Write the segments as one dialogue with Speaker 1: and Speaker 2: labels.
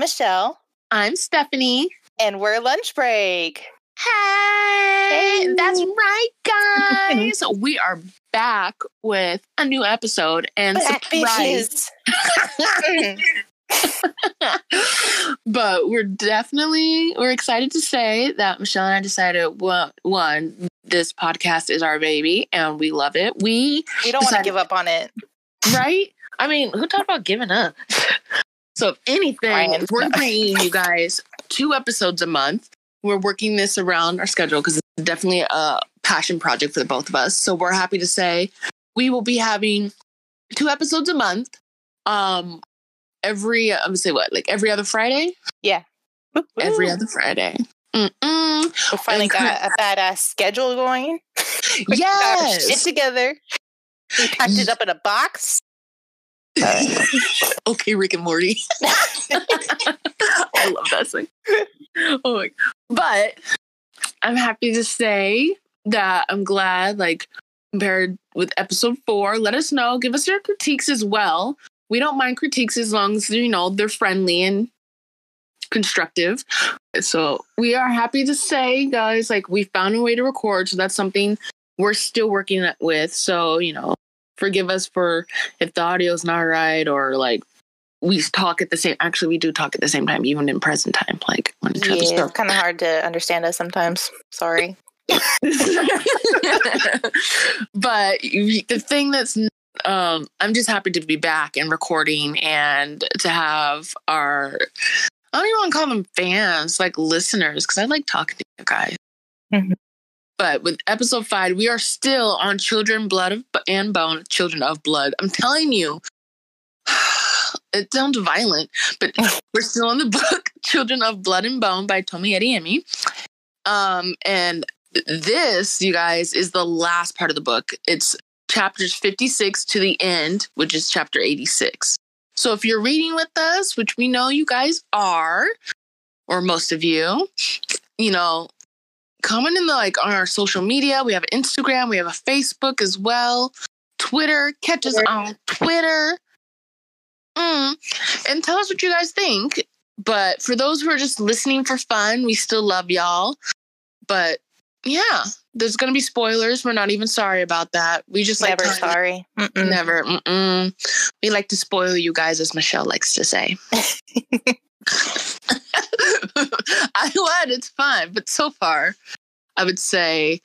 Speaker 1: Michelle.
Speaker 2: I'm Stefanie.
Speaker 1: And we're LunchBreak.
Speaker 2: Hey, hey. that's right, guys. we are back with a new episode and
Speaker 1: surprise.
Speaker 2: but we're definitely we're excited to say that Michelle and I decided well, one this podcast is our baby and we love it. We
Speaker 1: we don't want to give up on it,
Speaker 2: right? I mean, who talked about giving up? so if anything, we're bringing you guys two episodes a month. We're working this around our schedule because it's definitely a passion project for the both of us. So we're happy to say we will be having two episodes a month. Um, every I'm gonna say what like every other Friday.
Speaker 1: Yeah,
Speaker 2: every other Friday. Mm-mm.
Speaker 1: We finally and got a badass schedule going.
Speaker 2: yes,
Speaker 1: shit together. We packed it up in a box.
Speaker 2: Okay, Rick and Morty. I love that thing. Oh my! But I'm happy to say that I'm glad, like compared with episode four. Let us know. Give us your critiques as well we don't mind critiques as long as you know they're friendly and constructive. So we are happy to say, guys, like we found a way to record. So that's something we're still working with. So you know, forgive us for if the audio is not right or like we talk at the same. Actually, we do talk at the same time, even in present time. Like
Speaker 1: when each yeah, it's kind of hard to understand us sometimes. Sorry.
Speaker 2: but the thing that's um, I'm just happy to be back and recording and to have our, I don't even want to call them fans, like listeners, because I like talking to you guys. Mm-hmm. But with episode five, we are still on Children, Blood of, and Bone, Children of Blood. I'm telling you, it sounds violent, but we're still on the book Children of Blood and Bone by Tomi Adeyemi. Um, and this, you guys, is the last part of the book. It's chapters 56 to the end, which is chapter 86. So if you're reading with us, which we know you guys are, or most of you, you know, comment in the like on our social media. We have Instagram, we have a Facebook as well, Twitter. Catch us on Twitter. Mm. And tell us what you guys think. But for those who are just listening for fun, we still love y'all. But yeah, there's going to be spoilers. We're not even sorry about that. We just
Speaker 1: never like sorry.
Speaker 2: Mm-mm. Never. Mm-mm. We like to spoil you guys, as Michelle likes to say. I would. It's fun, but so far, I would say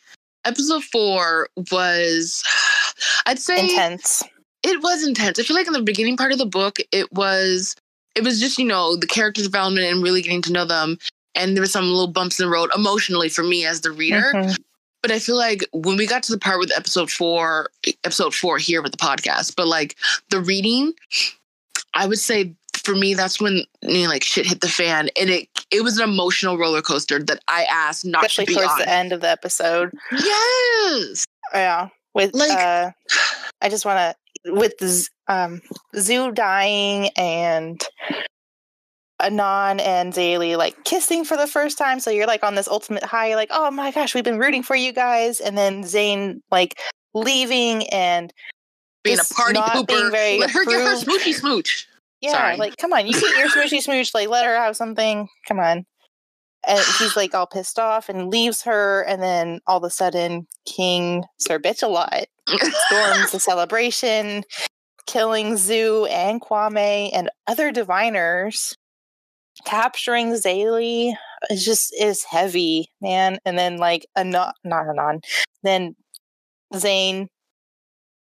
Speaker 2: episode four was. I'd say
Speaker 1: intense.
Speaker 2: It was intense. I feel like in the beginning part of the book, it was. It was just you know the character development and really getting to know them and there were some little bumps in the road emotionally for me as the reader. Mm-hmm. But I feel like when we got to the part with episode four, episode four here with the podcast, but like the reading, I would say for me that's when you know, like shit hit the fan, and it it was an emotional roller coaster that I asked not
Speaker 1: Especially
Speaker 2: to be Especially
Speaker 1: towards
Speaker 2: on.
Speaker 1: the end of the episode.
Speaker 2: Yes.
Speaker 1: Yeah. With like, uh, I just want to with um, Zu dying and Inan and Zélie like kissing for the first time. So you're like on this ultimate high, like, oh my gosh, we've been rooting for you guys. And then Tzain like leaving and
Speaker 2: being a party pooper. Being very let her get her smoochy smooch.
Speaker 1: Yeah, Sorry. like come on, you get your smoochy smooch, like let her have something. Come on. And he's like all pissed off and leaves her, and then all of a sudden King Sir Bitch a lot storms the celebration, killing Zu and Kwame and other diviners capturing Zélie is just is heavy, man. And then like a not not Inan, then Tzain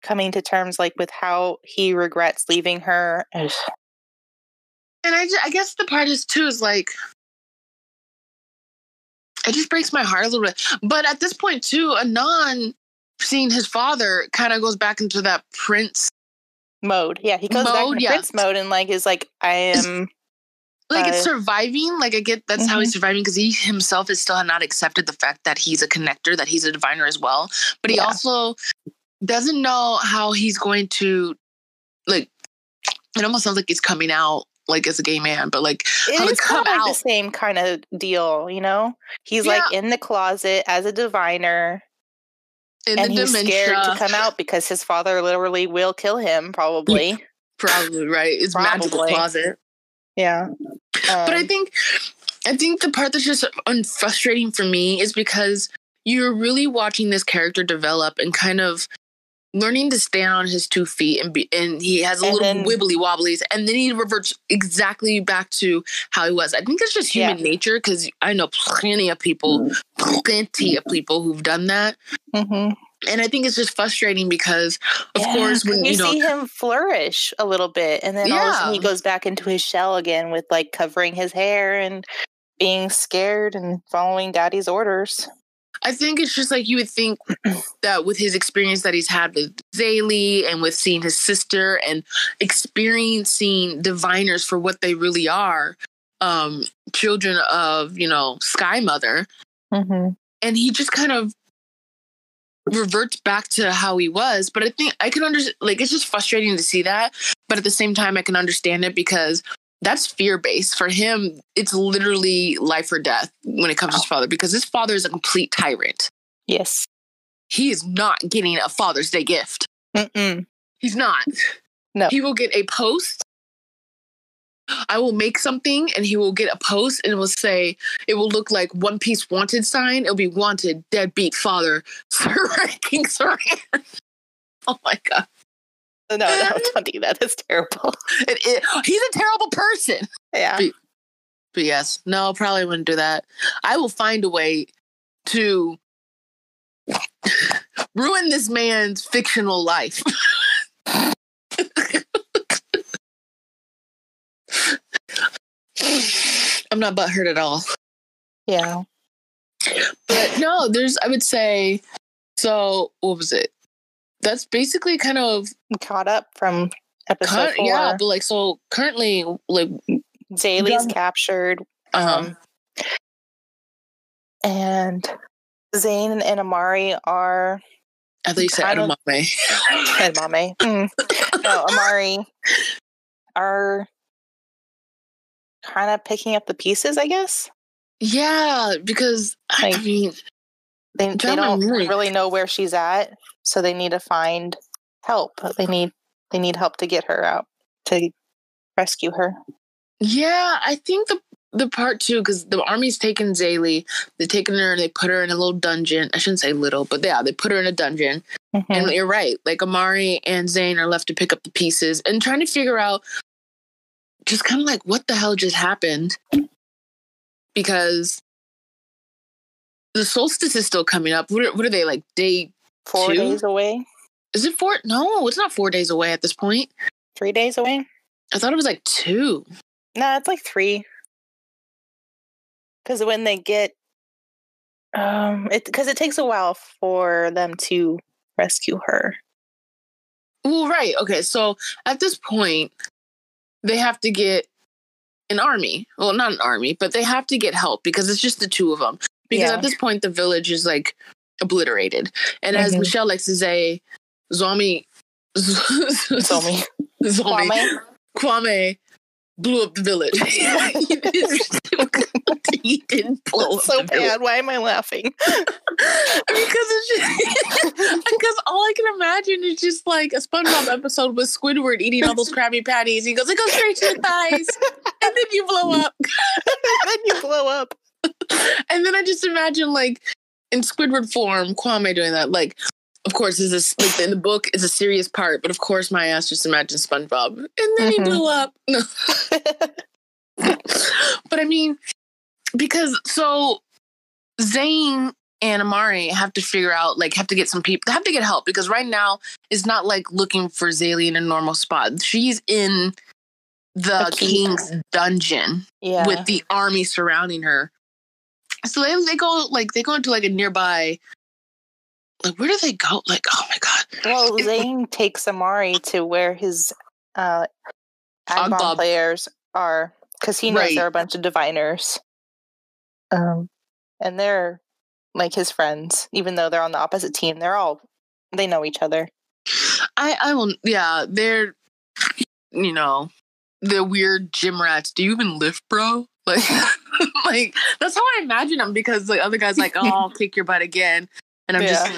Speaker 1: coming to terms like with how he regrets leaving her.
Speaker 2: And I, I guess the part is too is like it just breaks my heart a little bit. But at this point too, Inan seeing his father kind of goes back into that prince
Speaker 1: mode. Yeah, he goes mode, back into yeah. prince mode and like is like I am
Speaker 2: like it's surviving like i get that's mm-hmm. how he's mm-hmm. surviving because he himself is still not accepted the fact that he's a connector that he's a diviner as well but he yeah. also doesn't know how he's going to like it almost sounds like he's coming out like as a gay man but like
Speaker 1: it is kind of like the same kind of deal you know he's yeah. like in the closet as a diviner in and he's dementia. scared to come out because his father literally will kill him probably
Speaker 2: probably right it's probably. magical closet
Speaker 1: yeah.
Speaker 2: but I
Speaker 1: Um,
Speaker 2: think I think the part that's just frustrating for me is because you're really watching this character develop and kind of learning to stand on his two feet and be and he has a
Speaker 1: And
Speaker 2: little
Speaker 1: then-
Speaker 2: wibbly wobblies and then he reverts exactly back to how he was. I think it's just human nature because I know plenty of people, plenty of people who've done that.
Speaker 1: mhm.
Speaker 2: And I think it's just frustrating because of
Speaker 1: Yeah,
Speaker 2: course when
Speaker 1: you
Speaker 2: you know
Speaker 1: see him flourish a little bit, and then all of a sudden he goes back into his shell again with like covering his hair and being scared and following daddy's orders.
Speaker 2: I think it's just like you would think that with his experience that he's had with Zélie and with seeing his sister and experiencing diviners for what they really are, um, children of, you know, Sky Mother.
Speaker 1: Mm-hmm.
Speaker 2: And he just kind of reverts back to how he was. But I think I can understand, like, it's just frustrating to see that. But at the same time, I can understand it because that's fear based. For him, it's literally life or death when it comes to his oh. father because his father is a complete tyrant
Speaker 1: Yes.
Speaker 2: he is not getting a Father's Day gift.
Speaker 1: Mm-mm.
Speaker 2: He's not.
Speaker 1: No.
Speaker 2: He will get a post. I will make something and he will get a post and it will say, it will look like One Piece wanted sign. It'll be wanted, deadbeat father, Sir King Saran. Oh my God.
Speaker 1: No, no, don't do that. That's terrible.
Speaker 2: It, it, he's a terrible person.
Speaker 1: Yeah.
Speaker 2: Be- But yes, no, probably wouldn't do that. I will find a way to ruin this man's fictional life. I'm not butthurt at all.
Speaker 1: Yeah.
Speaker 2: But no, there's, I would say, so what was it? That's basically kind of,
Speaker 1: Caught up from episode
Speaker 2: kind,
Speaker 1: four.
Speaker 2: yeah, but like, so currently, like,
Speaker 1: Zélie's
Speaker 2: Done.
Speaker 1: captured.
Speaker 2: um,
Speaker 1: Um, and Tzain and Amari are
Speaker 2: I thought you said
Speaker 1: kind of-
Speaker 2: edamame.
Speaker 1: and Mame. Mm. No, Amari are kind of picking up the pieces, I guess.
Speaker 2: Yeah, because I mean,
Speaker 1: They, they don't
Speaker 2: really-
Speaker 1: know where she's at, so they need to find help. They need they need help to get her out to rescue her.
Speaker 2: Yeah, I think the the part too, because the army's taken Zélie, they've taken her and they put her in a little dungeon. I shouldn't say little, but yeah, they put her in a dungeon.
Speaker 1: Mhm.
Speaker 2: And you're right, like Amari and Tzain are left to pick up the pieces and trying to figure out just kind of like what the hell just happened. Because the solstice is still coming up. What are, what are they like? Day
Speaker 1: Four
Speaker 2: two?
Speaker 1: days away,
Speaker 2: is it four? No, it's not four days away at this point.
Speaker 1: three days away.
Speaker 2: I thought it was like two.
Speaker 1: No, it's like three. Because when they get, um, it because it takes a while for them to rescue her.
Speaker 2: Well, right. Okay. So at this point, they have to get an army. Well, not an army, but they have to get help because it's just the two of them. Because
Speaker 1: Yeah.
Speaker 2: at this point, the village is like obliterated. And as
Speaker 1: Mhm.
Speaker 2: Michelle likes to say, Zombie.
Speaker 1: Zombie.
Speaker 2: Zombie.
Speaker 1: Kwame.
Speaker 2: Kwame blew up the village. he didn't blow up
Speaker 1: so
Speaker 2: the village.
Speaker 1: bad. Why am I laughing?
Speaker 2: because it's just because all I can imagine is just like a SpongeBob episode with Squidward eating all those Krabby Patties. He goes, it goes straight to the thighs, and then you blow up.
Speaker 1: and then you blow up.
Speaker 2: And then I just imagine like in Squidward form, Kwame doing that. Like, of course, is this like in the book is a serious part, but of course, my ass just imagines SpongeBob, and then he
Speaker 1: Mhm.
Speaker 2: blew up. No, but I mean, because so Tzain and Amari have to figure out, like, have to get some people, have to get help because right now it's not like looking for Zélie in a normal spot. She's in the king's dungeon
Speaker 1: yeah.
Speaker 2: with the army surrounding her. So they they go like they go into like a nearby. Like where do they go? Like oh my god!
Speaker 1: well, Tzain takes Amari to where his uh. Agbon players are because he knows
Speaker 2: Right.
Speaker 1: there are a bunch of diviners. Um, and they're like his friends, even though they're on the opposite team. They're all they know each other.
Speaker 2: I I will yeah they're you know the weird gym rats. Do you even lift, bro? Like like that's how I imagine them because the other guy's like oh I'll kick your butt again, and I'm just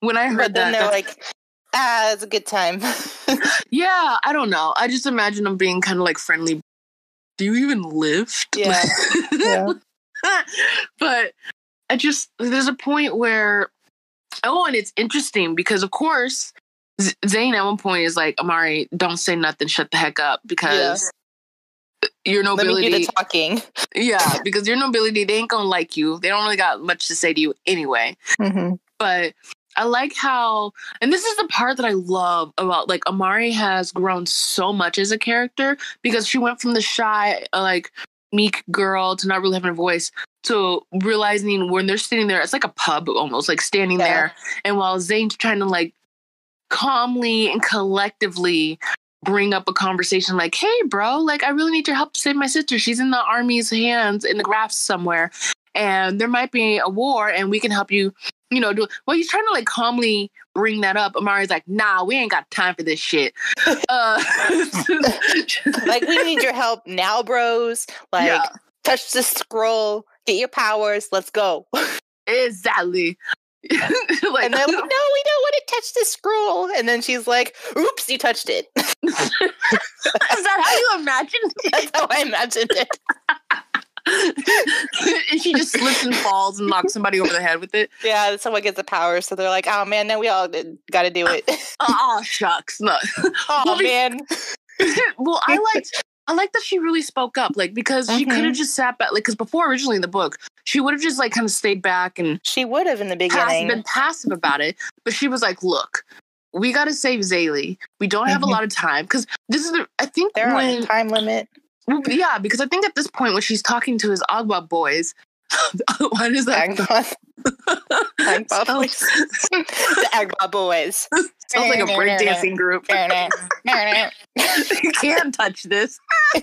Speaker 2: when I heard
Speaker 1: But then
Speaker 2: that
Speaker 1: they're like, ah, it's a good time.
Speaker 2: yeah I don't know I just imagine them being kind of like friendly do you even lift?
Speaker 1: Yeah. yeah.
Speaker 2: but I just there's a point where oh, and it's interesting because of course Z- Tzain at one point is like, Amari, don't say nothing, shut the heck up because your nobility.
Speaker 1: Let me do the talking.
Speaker 2: yeah, because your nobility, they ain't gonna like you. They don't really got much to say to you anyway.
Speaker 1: Mm-hmm.
Speaker 2: But I like how, and this is the part that I love about like Amari has grown so much as a character because she went from the shy, like meek girl to not really having a voice to realizing when they're sitting there, it's like a pub almost, like standing
Speaker 1: Yeah.
Speaker 2: there. And while Tzain's trying to like calmly and collectively bring up a conversation like, hey, bro, like, I really need your help to save my sister. She's in the army's hands in the graphs somewhere. And there might be a war, and we can help you, you know, do well. He's trying to like calmly bring that up. Amari's like, nah, we ain't got time for this shit. Uh,
Speaker 1: Like, we need your help now, bros. Like,
Speaker 2: Yeah.
Speaker 1: touch the scroll, get your powers, let's go.
Speaker 2: exactly. like,
Speaker 1: and they're like, no, we don't want to touch the scroll. And then she's like, oops, you touched it.
Speaker 2: is that how you imagine
Speaker 1: That's how I imagined it.
Speaker 2: and she just slips and falls and knocks somebody over the head with it.
Speaker 1: Yeah, someone gets the power. So they're like, oh man, now we all got to do it.
Speaker 2: Oh shucks, no.
Speaker 1: oh
Speaker 2: Well,
Speaker 1: man.
Speaker 2: well, I liked I like that she really spoke up, like because she could have just sat back, like because before originally in the book she would have just like kind of stayed back and
Speaker 1: She would have in the beginning.
Speaker 2: been passive about it, but she was like, "Look, we got to save Zélie. We don't have
Speaker 1: Mhm.
Speaker 2: a lot of time because this is the I think
Speaker 1: They're on a time limit.
Speaker 2: well, yeah because I think at this point when she's talking to his Agba boys, what is that?
Speaker 1: Agba, Agba boys. the Agba boys.
Speaker 2: Sounds like a breakdancing group. you can't touch this.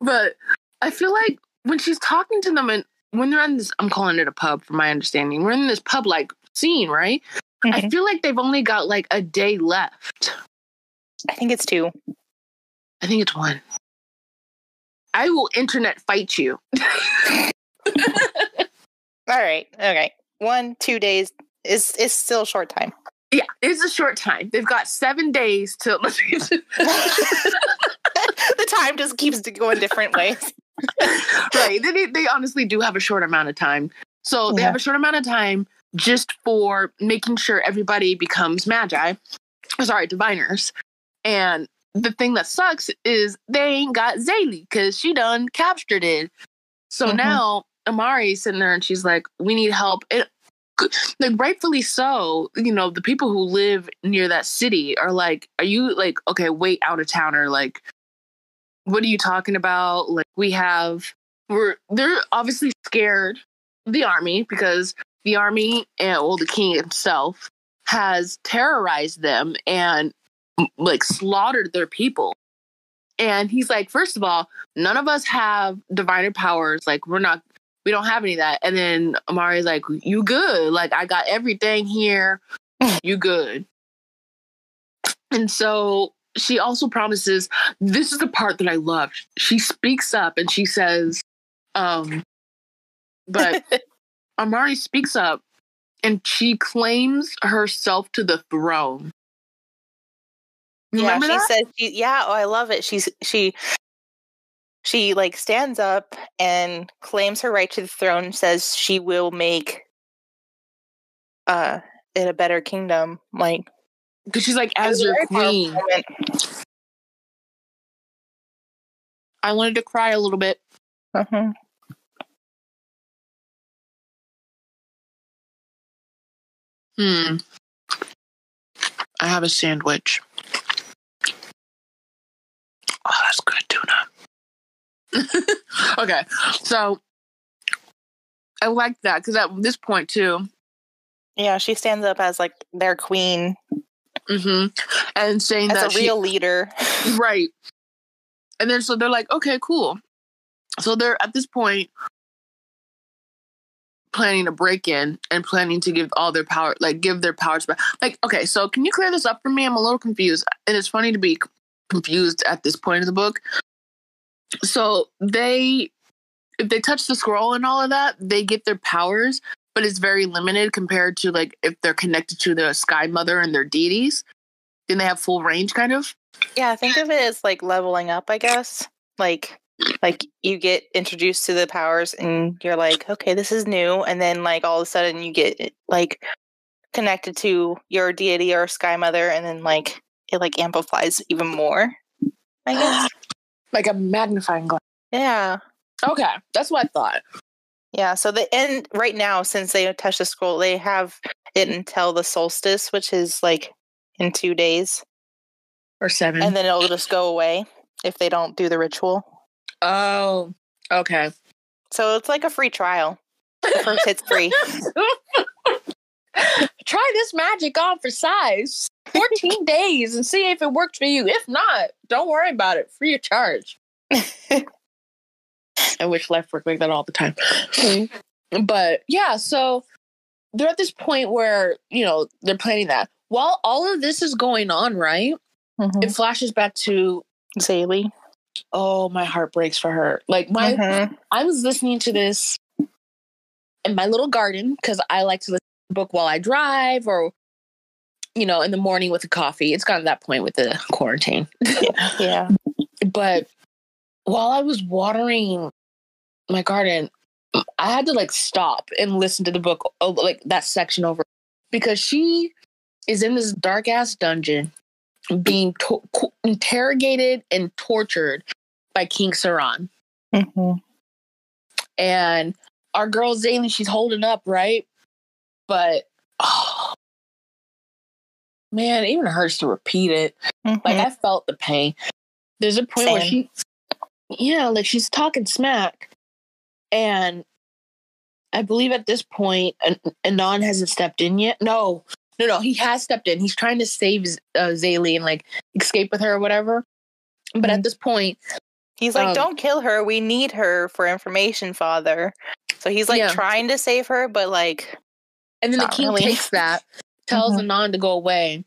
Speaker 2: But I feel like when she's talking to them and when they're in this, I'm calling it a pub for my understanding. We're in this pub like scene, right? I
Speaker 1: Mhm.
Speaker 2: feel like they've only got like a day left.
Speaker 1: I think it's two.
Speaker 2: I think it's one. I will internet fight you.
Speaker 1: All right. Okay. One, two days is is still a short time.
Speaker 2: Yeah, it's a short time. They've got seven days to.
Speaker 1: the time just keeps going different ways.
Speaker 2: right. They, they honestly do have a short amount of time. So they
Speaker 1: Yeah.
Speaker 2: have a short amount of time just for making sure everybody becomes magi. Sorry, diviners. And the thing that sucks is they ain't got Zélie because she done captured it. So
Speaker 1: Mhm.
Speaker 2: now Amari's sitting there and she's like, we need help. It, like rightfully so, you know, the people who live near that city are like, are you like, okay, wait, out of towner, like, what are you talking about? Like, we have, we're, they're obviously scared the army because the army and, well, the king himself has terrorized them and like slaughtered their people. And he's like, first of all, none of us have diviner powers. Like, we're not, we don't have any of that. And then Amari's like, you good. Like, I got everything here. You good. And so she also promises this is the part that I love. She speaks up and she says, um, but Amari speaks up and she claims herself to the throne.
Speaker 1: Yeah, she
Speaker 2: that?
Speaker 1: says, she, "Yeah, oh, I love it." She's she she like stands up and claims her right to the throne. Says she will make uh it a better kingdom. Like
Speaker 2: Because she's like, as your queen. I wanted to cry a little bit.
Speaker 1: Mhm.
Speaker 2: Hmm. I have a sandwich. Oh, that's good tuna. okay, so I like that because at this point too,
Speaker 1: Yeah, she stands up as like their queen,
Speaker 2: hmm and saying
Speaker 1: as
Speaker 2: that
Speaker 1: a
Speaker 2: she-
Speaker 1: real leader.
Speaker 2: right, and then so they're like, okay, cool. So they're at this point planning to break in and planning to give all their power, like give their powers back. Like, okay, so can you clear this up for me? I'm a little confused, and it's funny to be confused at this point in the book. So they, if they touch the scroll and all of that, they get their powers, but it's very limited compared to like if they're connected to the Sky Mother and their deities. Then they have full range, kind of.
Speaker 1: Yeah, think of it as like leveling up, I guess. Like like you get introduced to the powers and you're like, okay, this is new, and then like all of a sudden you get like connected to your deity or sky mother, and then like it like amplifies even more. I guess.
Speaker 2: like a magnifying glass.
Speaker 1: Yeah.
Speaker 2: Okay, that's what I thought.
Speaker 1: Yeah. So the end right now, since they touched the scroll, they have it until the solstice, which is like in two days,
Speaker 2: Or seven.
Speaker 1: and then it'll just go away if they don't do the ritual.
Speaker 2: oh, okay.
Speaker 1: So it's like a free trial. The first hit's free.
Speaker 2: Try this magic on for size. 14 days and see if it works for you. If not, don't worry about it. Free of charge. I wish life worked like that all the time. But yeah, so they're at this point where, you know, they're planning that. While all of this is going on, right?
Speaker 1: Mhm.
Speaker 2: It flashes back to,
Speaker 1: Zélie.
Speaker 2: oh, my heart breaks for her. Like, my,
Speaker 1: Mhm.
Speaker 2: I was listening to this in my little garden because I like to listen book while I drive or, you know, in the morning with a coffee. It's gotten to that point with the quarantine.
Speaker 1: Yeah.
Speaker 2: But while I was watering my garden, I had to like stop and listen to the book, like that section over, because she is in this dark ass dungeon being to- interrogated and tortured by King Saran.
Speaker 1: Mhm.
Speaker 2: and our girl Zélie, she's holding up, right? But oh, man, it even hurts to repeat it. Like
Speaker 1: Mhm.
Speaker 2: I felt the pain. There's a point where she, yeah, like she's talking smack, and I believe at this point, An- Inan hasn't stepped in yet. No, no, no, he has stepped in. He's trying to save uh, Zélie and like escape with her or whatever. But
Speaker 1: Mhm.
Speaker 2: at this point,
Speaker 1: He's like,
Speaker 2: Um,
Speaker 1: don't kill her. We need her for information, father. So he's like
Speaker 2: Yeah.
Speaker 1: trying to save her, but like,
Speaker 2: And then the king
Speaker 1: really.
Speaker 2: takes that, tells
Speaker 1: Mhm.
Speaker 2: Inan to go away,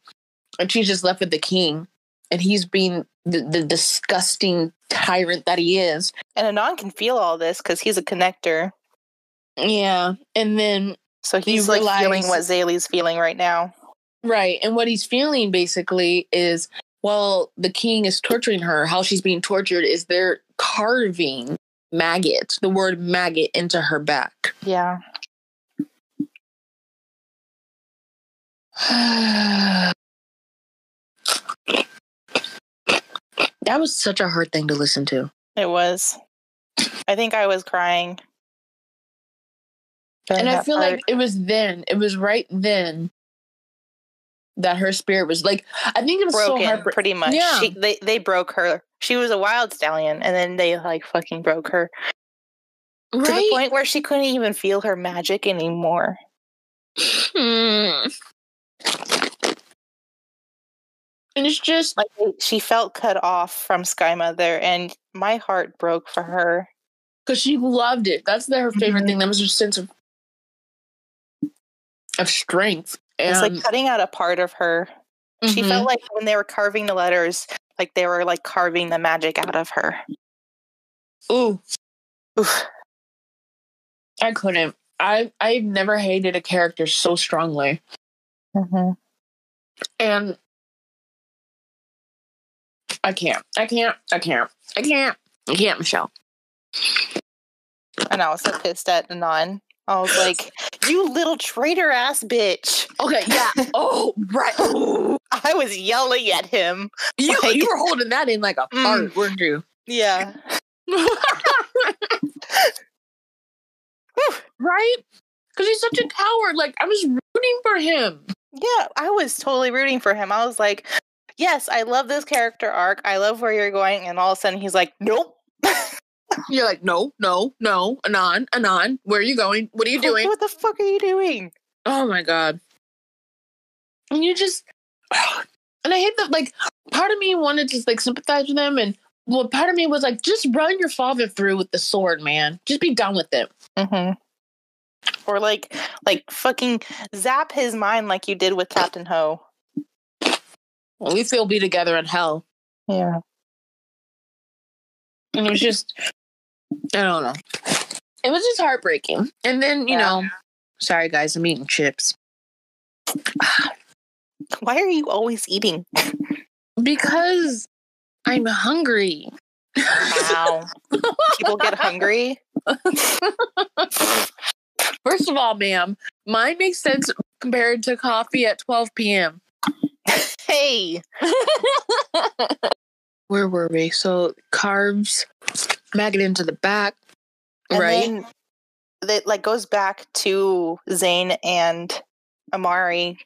Speaker 2: and she's just left with the king. And he's being the, the disgusting tyrant that he is.
Speaker 1: and Inan can feel all this because he's a connector.
Speaker 2: Yeah. And then,
Speaker 1: So he's like feeling what Zélie's feeling right now.
Speaker 2: right. And what he's feeling basically is while the king is torturing her, how she's being tortured is they're carving maggot, the word maggot, into her back.
Speaker 1: Yeah.
Speaker 2: that was such a hard thing to listen to.
Speaker 1: It was. I think I was crying.
Speaker 2: and I feel
Speaker 1: part.
Speaker 2: like it was then, it was right then that her spirit was like, I think it was so
Speaker 1: broken
Speaker 2: heartbreaking.
Speaker 1: pretty much.
Speaker 2: Yeah.
Speaker 1: She, they they broke her. She was a wild stallion, and then they like fucking broke her to the point where she couldn't even feel her magic anymore.
Speaker 2: Hmm. And it's just
Speaker 1: Like she felt cut off from Sky Mother, and my heart broke for her.
Speaker 2: because she loved it. That's the, her favorite
Speaker 1: Mhm.
Speaker 2: thing. That was her sense of of strength. And
Speaker 1: It's like cutting out a part of her. She
Speaker 2: mhm.
Speaker 1: felt like when they were carving the letters, like they were like carving the magic out of her.
Speaker 2: ooh,
Speaker 1: Oof.
Speaker 2: I couldn't. I I've never hated a character so strongly.
Speaker 1: Mm-hmm.
Speaker 2: And I can't. I can't. I can't. I can't. I can't, Michelle.
Speaker 1: And I was so pissed at Inan. I was like, "You little traitor ass bitch!"
Speaker 2: Okay, yeah. Oh, right. Ooh.
Speaker 1: I was yelling at him.
Speaker 2: You,
Speaker 1: Like-
Speaker 2: you were holding that in like a
Speaker 1: Mm.
Speaker 2: fart, weren't you?
Speaker 1: Yeah.
Speaker 2: right? Because he's such a coward. Like, I was rooting for him.
Speaker 1: Yeah, I was totally rooting for him. I was like, yes, I love this character arc. I love where you're going. And all of a sudden he's like, nope.
Speaker 2: You're like, no, no, no, Inan, Inan, where are you going? What are you doing?
Speaker 1: What the fuck are you doing?
Speaker 2: Oh my God. And you just, and I hate that, like, part of me wanted to, like, sympathize with him. And, well, part of me was like, just run your father through with the sword, man. Just be done with it.
Speaker 1: Mm-hmm. Or like, like fucking zap his mind like you did with Captain Ho.
Speaker 2: At least they'll be together in hell.
Speaker 1: Yeah.
Speaker 2: And it was just, I don't know. It was just heartbreaking. And then, you
Speaker 1: Yeah.
Speaker 2: know, sorry guys, I'm eating chips.
Speaker 1: Why are you always eating?
Speaker 2: Because I'm hungry.
Speaker 1: Wow. People get hungry.
Speaker 2: First of all, ma'am, mine makes sense compared to coffee at 12 p.m.
Speaker 1: Hey.
Speaker 2: Where were we? So carbs, maggot into the back,
Speaker 1: And
Speaker 2: right?
Speaker 1: then it like goes back to Tzain and Amari.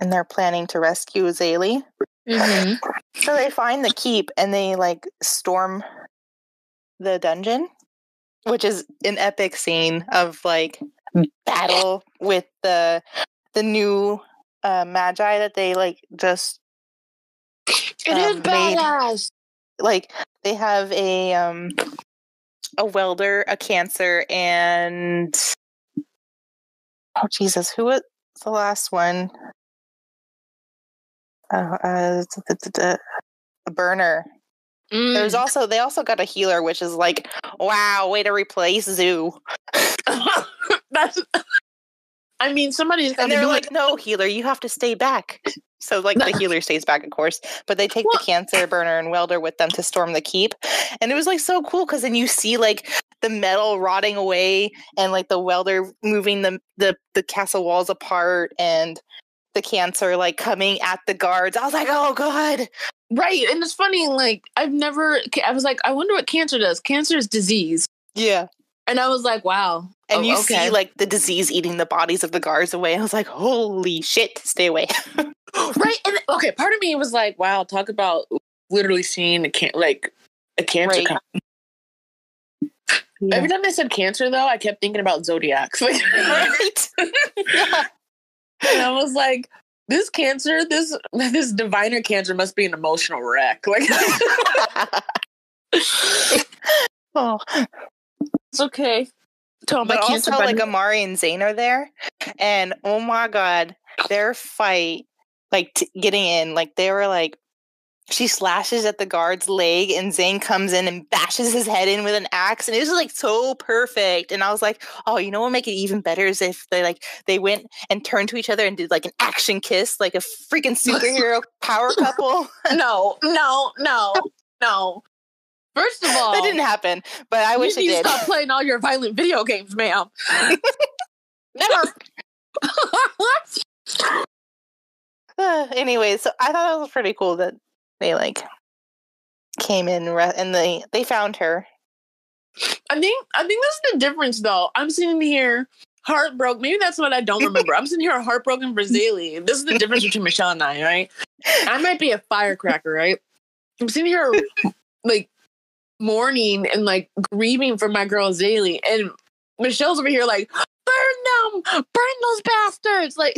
Speaker 1: And they're planning to rescue Zélie.
Speaker 2: Mhm.
Speaker 1: So they find the keep and they like storm the dungeon, which is an epic scene of like battle with the the new uh, magi that they like just
Speaker 2: It is
Speaker 1: um, made-
Speaker 2: badass.
Speaker 1: like they have a um a welder, a cancer, and oh Jesus, who was the last one? Uh, uh, d- a burner. There's
Speaker 2: Mm.
Speaker 1: also they also got a healer, which is like, wow, way to replace Zu.
Speaker 2: That's. I mean, somebody's
Speaker 1: And they're like,
Speaker 2: it.
Speaker 1: no, healer, you have to stay back. So like the healer stays back, of course, but they take the cancer burner and welder with them to storm the keep, and it was like so cool because then you see like the metal rotting away and like the welder moving the the the castle walls apart and the cancer like coming at the guards. I was like, oh god,
Speaker 2: Right, and it's funny. Like I've never. I was like, I wonder what cancer does. Cancer is disease,
Speaker 1: yeah.
Speaker 2: and I was like, wow.
Speaker 1: And
Speaker 2: Oh,
Speaker 1: you
Speaker 2: okay.
Speaker 1: see like the disease eating the bodies of the guards away. I was like, holy shit, stay away.
Speaker 2: right, and okay. Part of me was like, wow. Talk about literally seeing a can like a cancer.
Speaker 1: Right.
Speaker 2: come. Every time they said cancer, though, I kept thinking about zodiacs. Like,
Speaker 1: right? yeah.
Speaker 2: And I was like, this cancer, this this diviner cancer must be an emotional wreck. Like,
Speaker 1: oh,
Speaker 2: it's okay. Tell my
Speaker 1: but
Speaker 2: cancer
Speaker 1: also
Speaker 2: buddy.
Speaker 1: like Amari and Tzain are there, and oh my god, their fight, like t- getting in, like they were like. She slashes at the guard's leg, and Tzain comes in and bashes his head in with an axe, and it was like so perfect. And I was like, "Oh, you know what? Make it even better is if they like they went and turned to each other and did like an action kiss, like a freaking superhero power couple."
Speaker 2: no, no, no, no. First of all,
Speaker 1: that didn't happen, but I wish
Speaker 2: you
Speaker 1: it did.
Speaker 2: stop playing all your violent video games, ma'am.
Speaker 1: Never. Uh, anyway, so I thought it was pretty cool that they like came in re- and they they found her.
Speaker 2: I think I think that's the difference, though. I'm sitting here heartbroken. Maybe that's what I don't remember. I'm sitting here heartbroken for Zélie. This is the difference between Michelle and I, right? I might be a firecracker, right? I'm sitting here like mourning and like grieving for my girl Zélie, and Michelle's over here like, burn them, burn those bastards, like.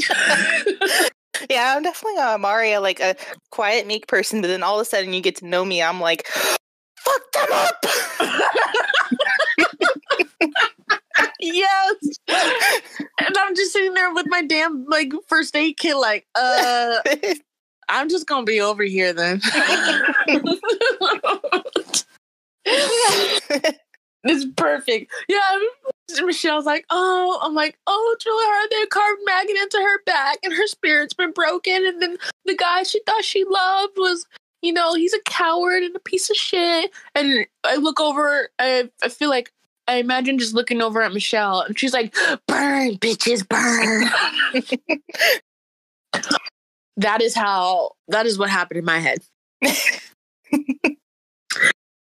Speaker 1: Yeah, I'm definitely a Maria, like a quiet, meek person, but then all of a sudden you get to know me. I'm like, fuck them up.
Speaker 2: yes. And I'm just sitting there with my damn like first aid kit, like, uh, I'm just gonna be over here then. it's perfect. Yeah. Michelle's like, oh, I'm like, oh, it's really hard. They carved maggot into her back, and her spirit's been broken. And then the guy she thought she loved was, you know, he's a coward and a piece of shit. And I look over, I, I feel like I imagine just looking over at Michelle, and she's like, burn, bitches, burn. that is how, that is what happened in my head.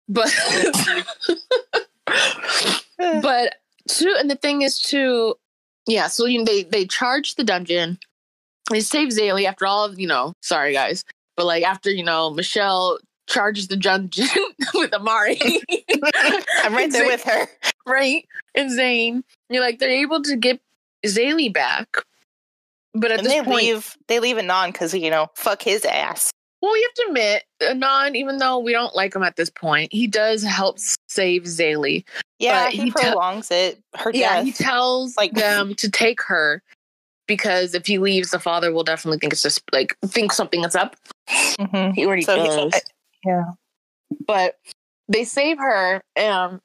Speaker 2: but, but, too, and the thing is, too, yeah, so you know, they, they charge the dungeon, they save Zélie after all of, you know, sorry guys, but like after, you know, Michelle charges the dungeon with Amari.
Speaker 1: I'm right there with her.
Speaker 2: right? And Tzain, you're like they're able to get Zélie back, but at
Speaker 1: And
Speaker 2: this
Speaker 1: they
Speaker 2: point,
Speaker 1: leave. They leave Inan because you know, fuck his ass.
Speaker 2: Well, we have to admit, Inan, even though we don't like him at this point, he does help save Zélie.
Speaker 1: Yeah,
Speaker 2: But
Speaker 1: he,
Speaker 2: he te-
Speaker 1: prolongs it. Her
Speaker 2: Yeah,
Speaker 1: death.
Speaker 2: he tells
Speaker 1: Like-
Speaker 2: them to take her because if he leaves, the father will definitely think it's just like think something is up.
Speaker 1: Mhm.
Speaker 2: He already
Speaker 1: So he-
Speaker 2: does.
Speaker 1: yeah.
Speaker 2: but they save her and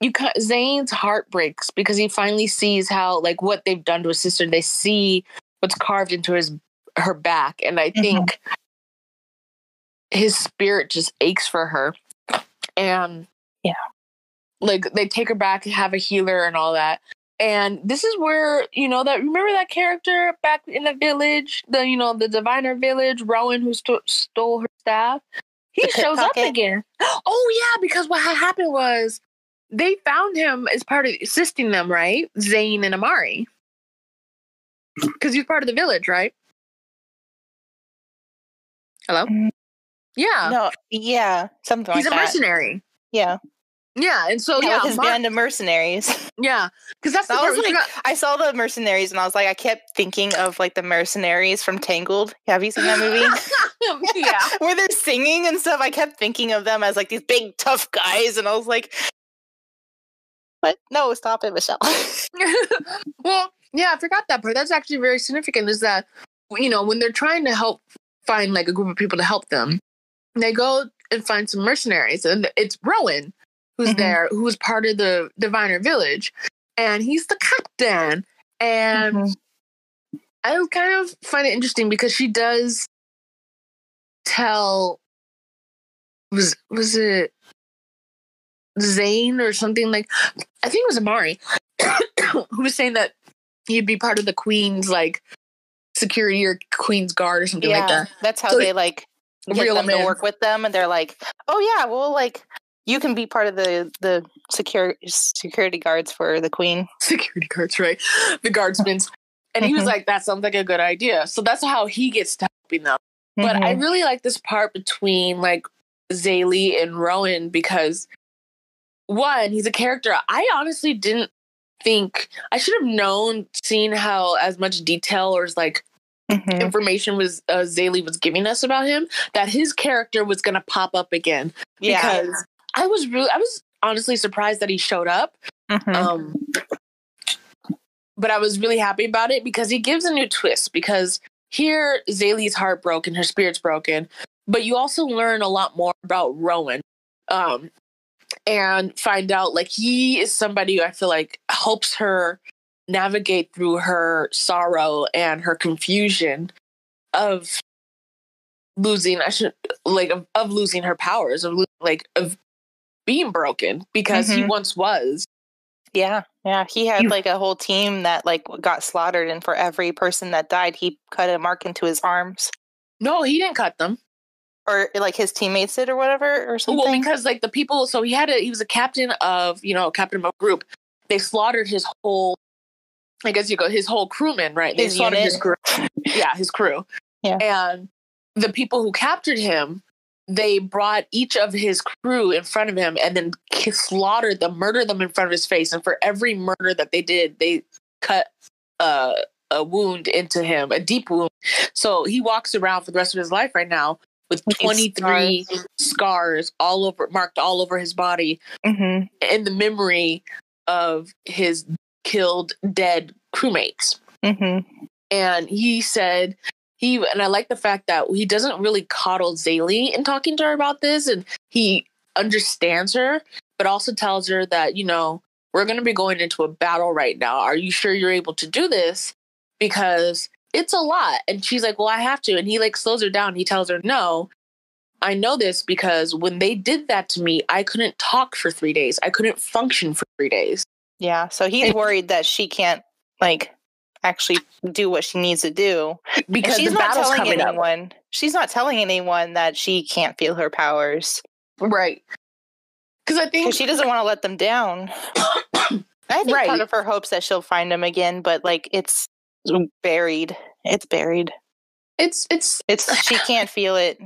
Speaker 2: you ca- Tzain's heart breaks because he finally sees how like what they've done to his sister. They see what's carved into his her back, and I
Speaker 1: Mhm.
Speaker 2: think his spirit just aches for her, and
Speaker 1: Yeah.
Speaker 2: like they take her back, have a healer, and all that. And this is where you know that remember that character back in the village, the you know the diviner village, Roën who sto- stole her staff. He
Speaker 1: The
Speaker 2: shows up again. Oh yeah, because what happened was they found him as part of assisting them, right? Tzain and Amari, because he's part of the village, right? Hello.
Speaker 1: Mm.
Speaker 2: Yeah,
Speaker 1: No, yeah, something
Speaker 2: he's
Speaker 1: like
Speaker 2: a
Speaker 1: that.
Speaker 2: mercenary.
Speaker 1: Yeah,
Speaker 2: Yeah, and so
Speaker 1: yeah,
Speaker 2: yeah,
Speaker 1: with his
Speaker 2: Mar-
Speaker 1: band of mercenaries.
Speaker 2: yeah, because that's part
Speaker 1: was like. I saw the mercenaries, and I was like, I kept thinking of like the mercenaries from Tangled. Have you seen that movie?
Speaker 2: yeah.
Speaker 1: Where they're singing and stuff. I kept thinking of them as like these big tough guys, and I was like, "What? No, stop it, Michelle."
Speaker 2: well, yeah, I forgot that part. That's actually very significant. Is that you know when they're trying to help find like a group of people to help them, they go and find some mercenaries, and it's Roën who's
Speaker 1: Mhm.
Speaker 2: there, who's part of the Diviner Village, and he's the captain. And
Speaker 1: Mhm.
Speaker 2: I kind of find it interesting because she does tell was was it Tzain or something like I think it was Amari who was saying that he'd be part of the Queen's like security or Queen's guard or something
Speaker 1: yeah,
Speaker 2: like that.
Speaker 1: that's how
Speaker 2: So
Speaker 1: they like get them to work with them, and they're like, "Oh yeah, well, like you can be part of the the secure security guards for the queen."
Speaker 2: Security guards, right? The guardsmen. And he was
Speaker 1: Mhm.
Speaker 2: like, that sounds like a good idea. So that's how he gets to helping them. But I
Speaker 1: Mhm.
Speaker 2: really like this part between like Zélie and Roën because one, he's a character I honestly didn't think I should have known, seen how as much detail or as like
Speaker 1: Mhm.
Speaker 2: information was uh, Zélie was giving us about him that his character was gonna pop up again
Speaker 1: yeah.
Speaker 2: because I was really I was honestly surprised that he showed up.
Speaker 1: Mhm.
Speaker 2: Um, but I was really happy about it because he gives a new twist. Because here, Zélie's heartbroken, her spirit's broken, but you also learn a lot more about Roën, um, and find out like he is somebody who I feel like helps her navigate through her sorrow and her confusion of losing. I should like of, of losing her powers of like of being broken because he
Speaker 1: Mhm.
Speaker 2: once was.
Speaker 1: Yeah, yeah. He had like a whole team that like got slaughtered, and for every person that died, he cut a mark into his arms,
Speaker 2: No, he didn't cut them.
Speaker 1: or like his teammates did, or whatever, or something.
Speaker 2: Well, because like the people, so he had a he was a captain of you know captain of a group. They slaughtered his whole, I guess you go his whole crewman, right? They
Speaker 1: His
Speaker 2: slaughtered
Speaker 1: unit.
Speaker 2: his crew. Yeah, his crew.
Speaker 1: Yeah.
Speaker 2: and the people who captured him, they brought each of his crew in front of him and then slaughtered them, murdered them in front of his face. And for every murder that they did, they cut uh, a wound into him, a deep wound. So he walks around for the rest of his life right now with
Speaker 1: With
Speaker 2: 23 scars all over, marked all over his body
Speaker 1: hmm
Speaker 2: in the memory of his killed, dead crewmates
Speaker 1: hmm
Speaker 2: and he said he and I like the fact that he doesn't really coddle Zélie in talking to her about this, and he understands her, but also tells her that you know we're going to be going into a battle right now. Are you sure you're able to do this? Because it's a lot, and she's like, "Well, I have to," and he like slows her down. He tells her, "No." I know this because when they did that to me, I couldn't talk for three days. I couldn't function for three days.
Speaker 1: Yeah. So he's worried that she can't like actually do what she needs to do. And
Speaker 2: Because
Speaker 1: she's not telling
Speaker 2: coming up.
Speaker 1: anyone. She's not telling anyone that she can't feel her powers
Speaker 2: Right. Because I think
Speaker 1: she doesn't want to let them down. I think
Speaker 2: Right.
Speaker 1: part of her hopes that she'll find him again, but like it's buried. It's buried.
Speaker 2: it's it's
Speaker 1: It's she can't feel it.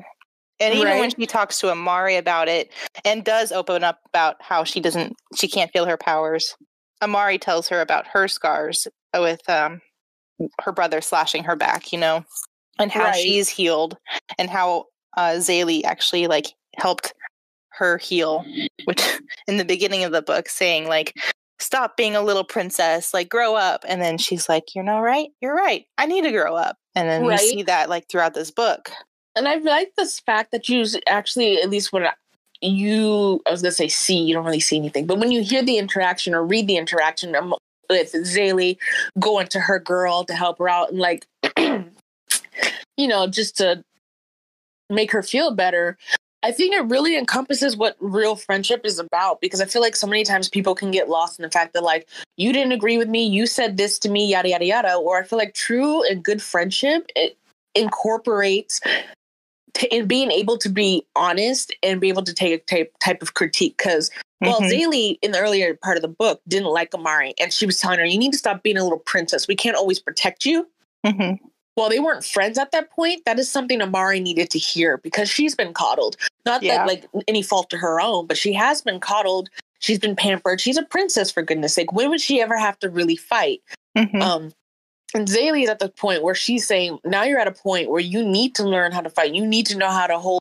Speaker 1: And even when she talks to Amari about it and does open up about how she doesn't she can't feel her powers. Amari tells her about her scars with um her brother slashing her back, you know, and how
Speaker 2: Right.
Speaker 1: she's healed and how uh Zélie actually like helped her heal, which in the beginning of the book saying like stop being a little princess, like grow up. And then she's like, You're not right, you're right. I need to grow up. And then
Speaker 2: Right.
Speaker 1: we see that like throughout this book.
Speaker 2: and I like this fact that you actually, at least when I- you, I was gonna say see, you don't really see anything, but when you hear the interaction or read the interaction um, with Zélie going to her girl to help her out and like you know, just to make her feel better. I think it really encompasses what real friendship is about because I feel like so many times people can get lost in the fact that like you didn't agree with me, you said this to me, yada yada yada. Or I feel like true and good friendship it incorporates t- in being able to be honest and be able to take a type type of critique because well, mm-hmm. Zélie in the earlier part of the book didn't like Amari, and she was telling her, "You need to stop being a little princess. We can't always protect you." Mm-hmm. Well, they weren't friends at that point. That is something Amari needed to hear because she's been coddled. Not yeah. that like any fault to her own, but she has been coddled. She's been pampered. She's a princess for goodness sake. When would she ever have to really fight? Mm-hmm. Um, and Zélie is at the point where she's saying, now you're at a point where you need to learn how to fight. You need to know how to hold.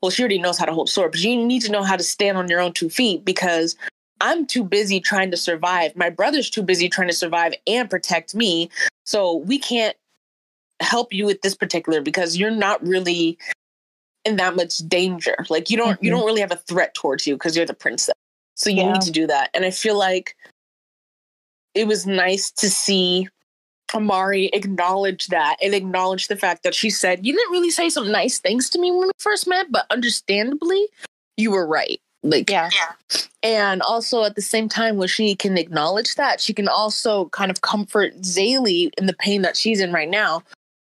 Speaker 2: Well, she already knows how to hold sword, but you need to know how to stand on your own two feet because I'm too busy trying to survive. My brother's too busy trying to survive and protect me. So we can't help you with this particular because you're not really in that much danger. Like you don't mm-hmm. you don't really have a threat towards you because you're the princess. So you yeah. need to do that. And I feel like it was nice to see Amari acknowledge that and acknowledge the fact that she said, You didn't really say some nice things to me when we first met, but understandably, you were right. Like, yeah. And also at the same time, when she can acknowledge that, she can also kind of comfort Zélie in the pain that she's in right now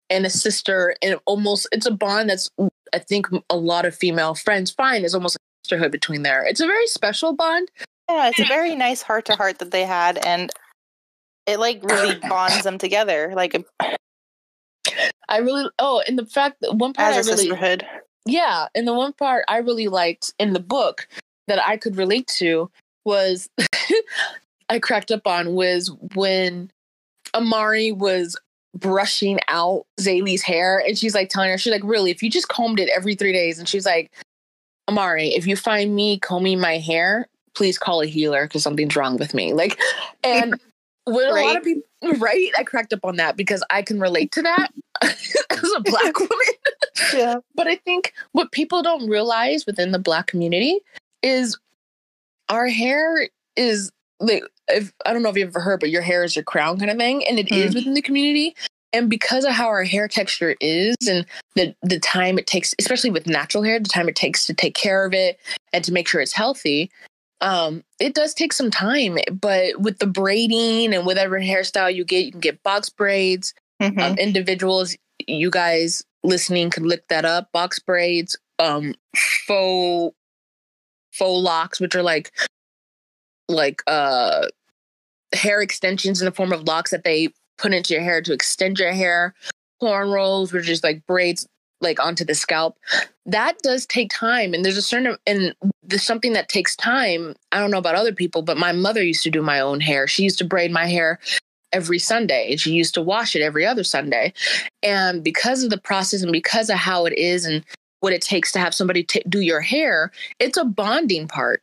Speaker 2: and a sister. And almost, it's a bond that's, I think, a lot of female friends find is almost a sisterhood between there. It's a very special bond.
Speaker 1: Yeah, it's a very nice heart to heart that they had. And it like really bonds them together. Like
Speaker 2: I really oh, and the fact that one part
Speaker 1: as
Speaker 2: I really
Speaker 1: sisterhood.
Speaker 2: Yeah, and the one part I really liked in the book that I could relate to was I cracked up on was when Amari was brushing out Zélie's hair and she's like telling her, she's like, really, if you just combed it every three days, and she's like, Amari, if you find me combing my hair, please call a healer because something's wrong with me. Like, and when right? a lot of people, right? I cracked up on that because I can relate to that as a black woman. yeah. But I think what people don't realize within the black community is our hair is like if I don't know if you've ever heard, but your hair is your crown kind of thing, and it mm. is within the community. And because of how our hair texture is, and the the time it takes, especially with natural hair, the time it takes to take care of it and to make sure it's healthy, um, it does take some time, but with the braiding and whatever hairstyle you get, you can get box braids. Mm-hmm. Um, individuals, you guys listening could look that up. Box braids, um, faux faux locks, which are like like uh hair extensions in the form of locks that they put into your hair to extend your hair. Cornrows, which is like braids like onto the scalp that does take time and there's a certain and there's something that takes time i don't know about other people but my mother used to do my own hair she used to braid my hair every sunday And she used to wash it every other sunday and because of the process and because of how it is and what it takes to have somebody t- do your hair it's a bonding part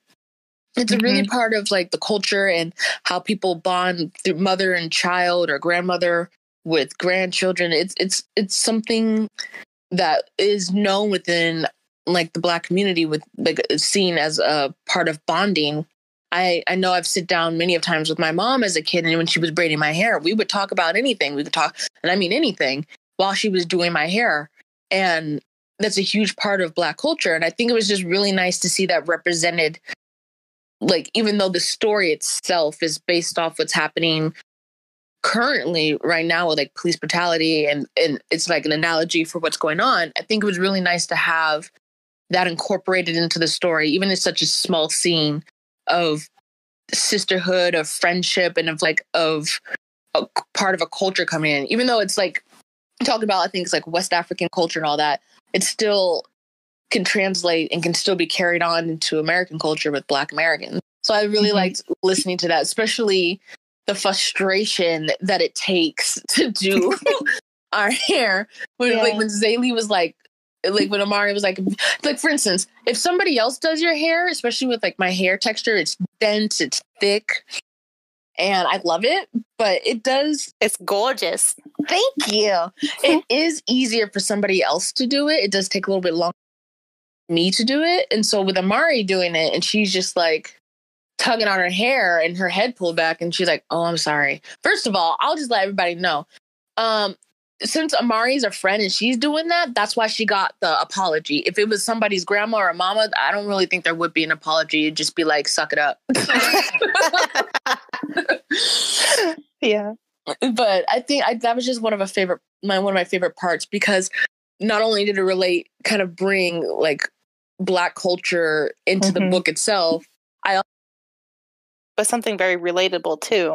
Speaker 2: it's mm-hmm. a really mm-hmm. part of like the culture and how people bond through mother and child or grandmother with grandchildren it's it's it's something that is known within like the black community with like seen as a part of bonding I, I know I've sit down many of times with my mom as a kid, and when she was braiding my hair, we would talk about anything. We could talk, and I mean anything, while she was doing my hair, and that's a huge part of Black culture. And I think it was just really nice to see that represented. Like, even though the story itself is based off what's happening currently right now with like police brutality and and it's like an analogy for what's going on i think it was really nice to have that incorporated into the story even in such a small scene of sisterhood of friendship and of like of a part of a culture coming in even though it's like talk about i think it's like west african culture and all that it still can translate and can still be carried on into american culture with black americans so i really mm-hmm. liked listening to that especially the frustration that it takes to do our hair. When yeah. like when Zélie was like like when Amari was like like for instance, if somebody else does your hair, especially with like my hair texture, it's dense, it's thick, and I love it, but it does
Speaker 1: it's gorgeous.
Speaker 2: Thank you. it is easier for somebody else to do it. It does take a little bit longer for me to do it. And so with Amari doing it and she's just like tugging on her hair and her head pulled back and she's like, "Oh, I'm sorry." First of all, I'll just let everybody know. Um since Amari's a friend and she's doing that, that's why she got the apology. If it was somebody's grandma or mama, I don't really think there would be an apology. It'd just be like, suck it up.
Speaker 1: yeah.
Speaker 2: But I think I, that was just one of a favorite my one of my favorite parts because not only did it relate, kind of bring like black culture into
Speaker 1: Mhm.
Speaker 2: the book itself.
Speaker 1: But something very relatable too.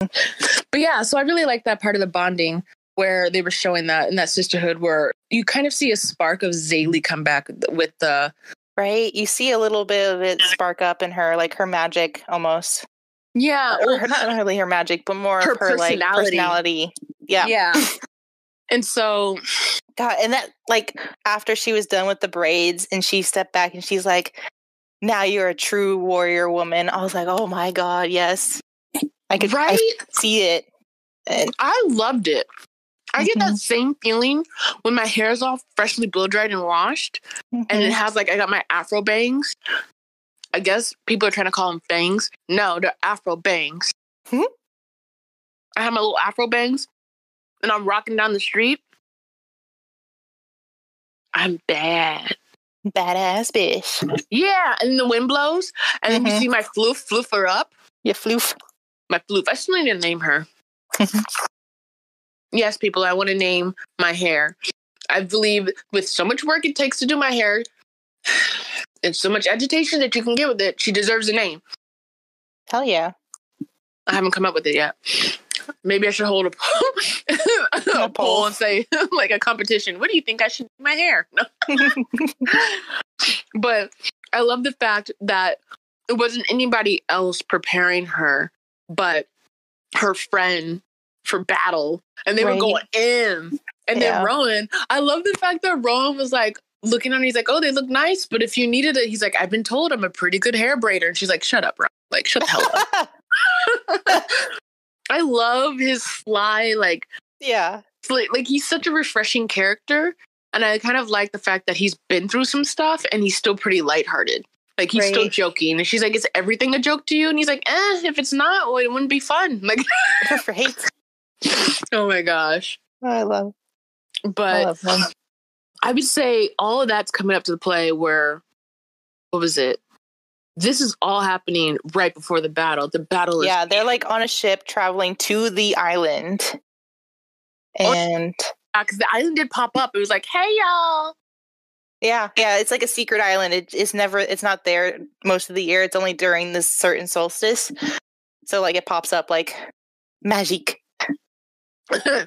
Speaker 2: But yeah, so I really like that part of the bonding where they were showing that in that sisterhood where you kind of see a spark of Zélie come back with the
Speaker 1: Right? You see a little bit of it spark up in her, like her magic almost.
Speaker 2: yeah,
Speaker 1: or her, not really her magic, but more
Speaker 2: Her
Speaker 1: of her like
Speaker 2: personality.
Speaker 1: personality. Yeah.
Speaker 2: yeah. And so
Speaker 1: God, and that like after she was done with the braids and she stepped back and she's like, "Now you're a true warrior woman." I was like, "Oh my god, yes." I could I
Speaker 2: right,
Speaker 1: see it. And
Speaker 2: I loved it. I get that
Speaker 1: Mhm.
Speaker 2: same feeling when my hair is all freshly blow dried and washed, and it
Speaker 1: Mhm.
Speaker 2: has like I got my afro bangs. I guess people are trying to call them bangs. No, they're afro bangs.
Speaker 1: Hmm?
Speaker 2: I have my little afro bangs, and I'm rocking down the street. I'm bad.
Speaker 1: Badass bitch.
Speaker 2: Yeah, and the wind blows, and then you
Speaker 1: Mhm.
Speaker 2: see my floof floof her up.
Speaker 1: You floof.
Speaker 2: My floof. I still need to name her. yes, people, I want to name my hair. I believe with so much work it takes to do my hair, and so much agitation that you can get with it, she deserves a name.
Speaker 1: Hell yeah.
Speaker 2: I haven't come up with it yet. Maybe I should hold a, poll, a poll and say like a competition. What do you think I should do my hair? But I love the fact that it wasn't anybody else preparing her, but her friend for battle, and they
Speaker 1: Right.
Speaker 2: were going in. And
Speaker 1: Yeah.
Speaker 2: then Roën, I love the fact that Roën was like looking at on. He's like, "Oh, they look nice, but if you needed it, he's like, I've been told I'm a pretty good hair braider." And she's like, "Shut up, Roën! Like, shut the hell up." I love his sly, like,
Speaker 1: yeah.
Speaker 2: like, like he's such a refreshing character. And I kind of like the fact that he's been through some stuff and he's still pretty lighthearted. Like he's still joking. And she's like, Is everything a joke to you? And he's like, Eh, if it's not, well, it wouldn't be fun. Like,
Speaker 1: Right.
Speaker 2: oh my gosh.
Speaker 1: I love I
Speaker 2: But
Speaker 1: love them.
Speaker 2: I would say all of that's coming up to the play where, what was it? This is all happening right before the battle. The battle is
Speaker 1: Yeah, they're like on a ship traveling to the island.
Speaker 2: Oh.
Speaker 1: And
Speaker 2: because the island did pop up. It was like, hey y'all.
Speaker 1: yeah, yeah, it's like a secret island. It, it's never it's not there most of the year. It's only during this certain solstice. So like it pops up like magic.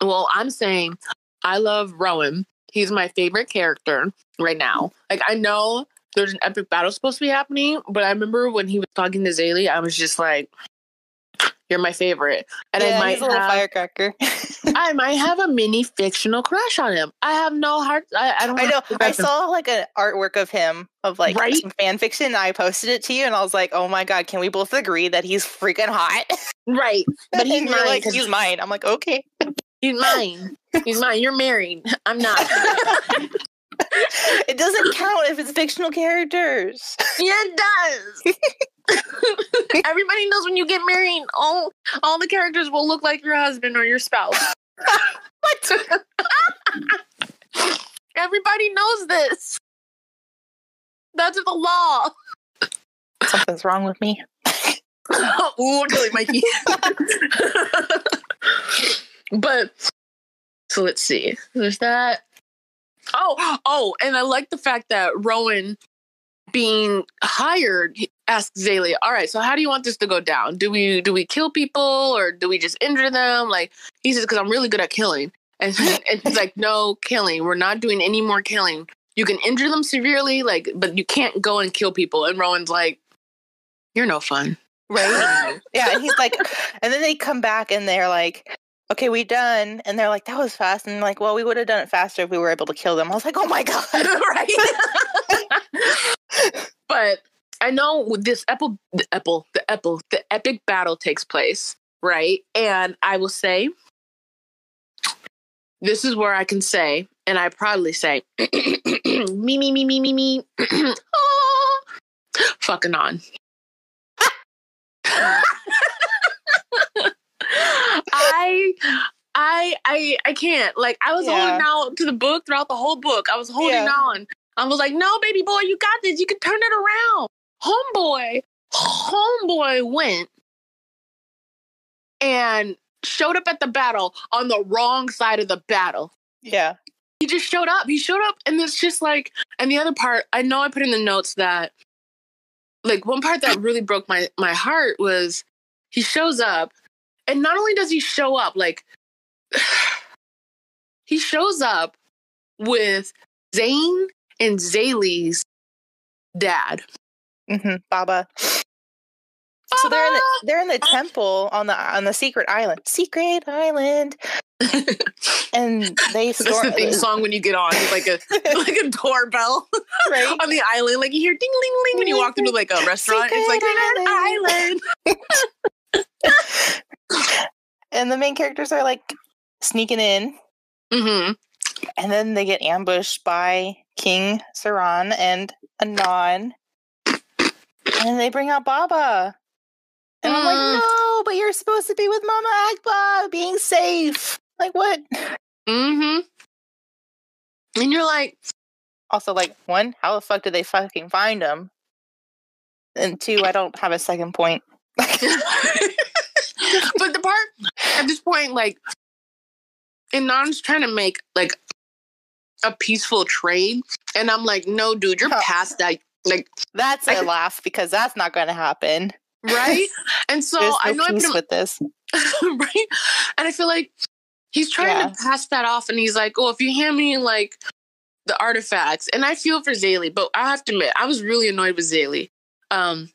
Speaker 2: well, I'm saying I love Roën. He's my favorite character right now. Like I know there's an epic battle supposed to be happening, but I remember when he was talking to Zélie, I was just like, "You're my favorite," and
Speaker 1: yeah,
Speaker 2: I might
Speaker 1: he's a little
Speaker 2: have,
Speaker 1: firecracker.
Speaker 2: I might have a mini fictional crush on him. I have no heart. I, I don't.
Speaker 1: I know. I
Speaker 2: back him.
Speaker 1: saw like an artwork of him of like
Speaker 2: Right?
Speaker 1: some fan fiction. And I posted it to you, and I was like, "Oh my god, can we both agree that he's freaking hot?"
Speaker 2: right, but he's mine.
Speaker 1: like, "He's mine." I'm like, "Okay."
Speaker 2: he's mine. He's mine. You're married. I'm not.
Speaker 1: it doesn't count if it's fictional characters.
Speaker 2: Yeah, it does. Everybody knows when you get married, all all the characters will look like your husband or your spouse.
Speaker 1: what?
Speaker 2: Everybody knows this. That's the law.
Speaker 1: Something's wrong with me.
Speaker 2: Ooh, Tilly Mikey. but so let's see. There's that. Oh, oh, and I like the fact that Roën being hired asks Zélie, all right, so how do you want this to go down? Do we do we kill people or do we just injure them? Like he says, because I'm really good at killing. And, and he's like, no killing. We're not doing any more killing. You can injure them severely, like, but you can't go and kill people. And Roën's like, you're no fun.
Speaker 1: Right? yeah. And he's like, and then they come back and they're like, "Okay, we done." And they're like, "That was fast." And like, "Well, we would have done it faster if we were able to kill them." I was like, "Oh my god!"
Speaker 2: right? but I know this Apple, the Apple, the Apple, the epic battle takes place, right? And I will say, this is where I can say, and I proudly say, me, me, me, me, me, me. Ah. Fucking on. I I I I can't. Like I was
Speaker 1: Yeah.
Speaker 2: holding out to the book throughout the whole book. I was holding
Speaker 1: Yeah.
Speaker 2: on. I was like, no, baby boy, you got this. You can turn it around. Homeboy, homeboy went and showed up at the battle on the wrong side of the battle.
Speaker 1: Yeah.
Speaker 2: He just showed up. He showed up, and it's just like, and the other part, I know I put in the notes that, like, one part that really broke my my heart was he shows up, and not only does he show up, like, he shows up with Tzain and Zélie's dad.
Speaker 1: hmm Baba. So they're in the they're in the temple on the on the secret island. Secret island. And they
Speaker 2: That's
Speaker 1: storm
Speaker 2: the theme song when you get on, it's like a like a doorbell
Speaker 1: right?
Speaker 2: on the island. Like you hear ding ling ling when you walk into like a restaurant. It's like
Speaker 1: Secret
Speaker 2: Secret island.
Speaker 1: And the main characters are like sneaking in,
Speaker 2: hmm
Speaker 1: and then they get ambushed by King Saran and Inan. And they bring out Baba. And I'm
Speaker 2: Mm.
Speaker 1: like, no, but you're supposed to be with Mama Agba, being safe. Like what?
Speaker 2: Mm hmm And you're like,
Speaker 1: Also, like, one, how the fuck did they fucking find him? And two, I don't have a second point.
Speaker 2: but the part at this point, like, and Nan's trying to make like a peaceful trade, and I'm like, no, dude, you're past that. Like,
Speaker 1: That's
Speaker 2: I
Speaker 1: a laugh because that's not going to happen.
Speaker 2: right? And so I
Speaker 1: no
Speaker 2: know I put
Speaker 1: peace
Speaker 2: him
Speaker 1: with this.
Speaker 2: right? And I feel like he's trying
Speaker 1: Yeah.
Speaker 2: to pass that off, and he's like, "Oh, if you hand me like the artifacts," and I feel for Zélie, but I have to admit, I was really annoyed with Zélie. Um,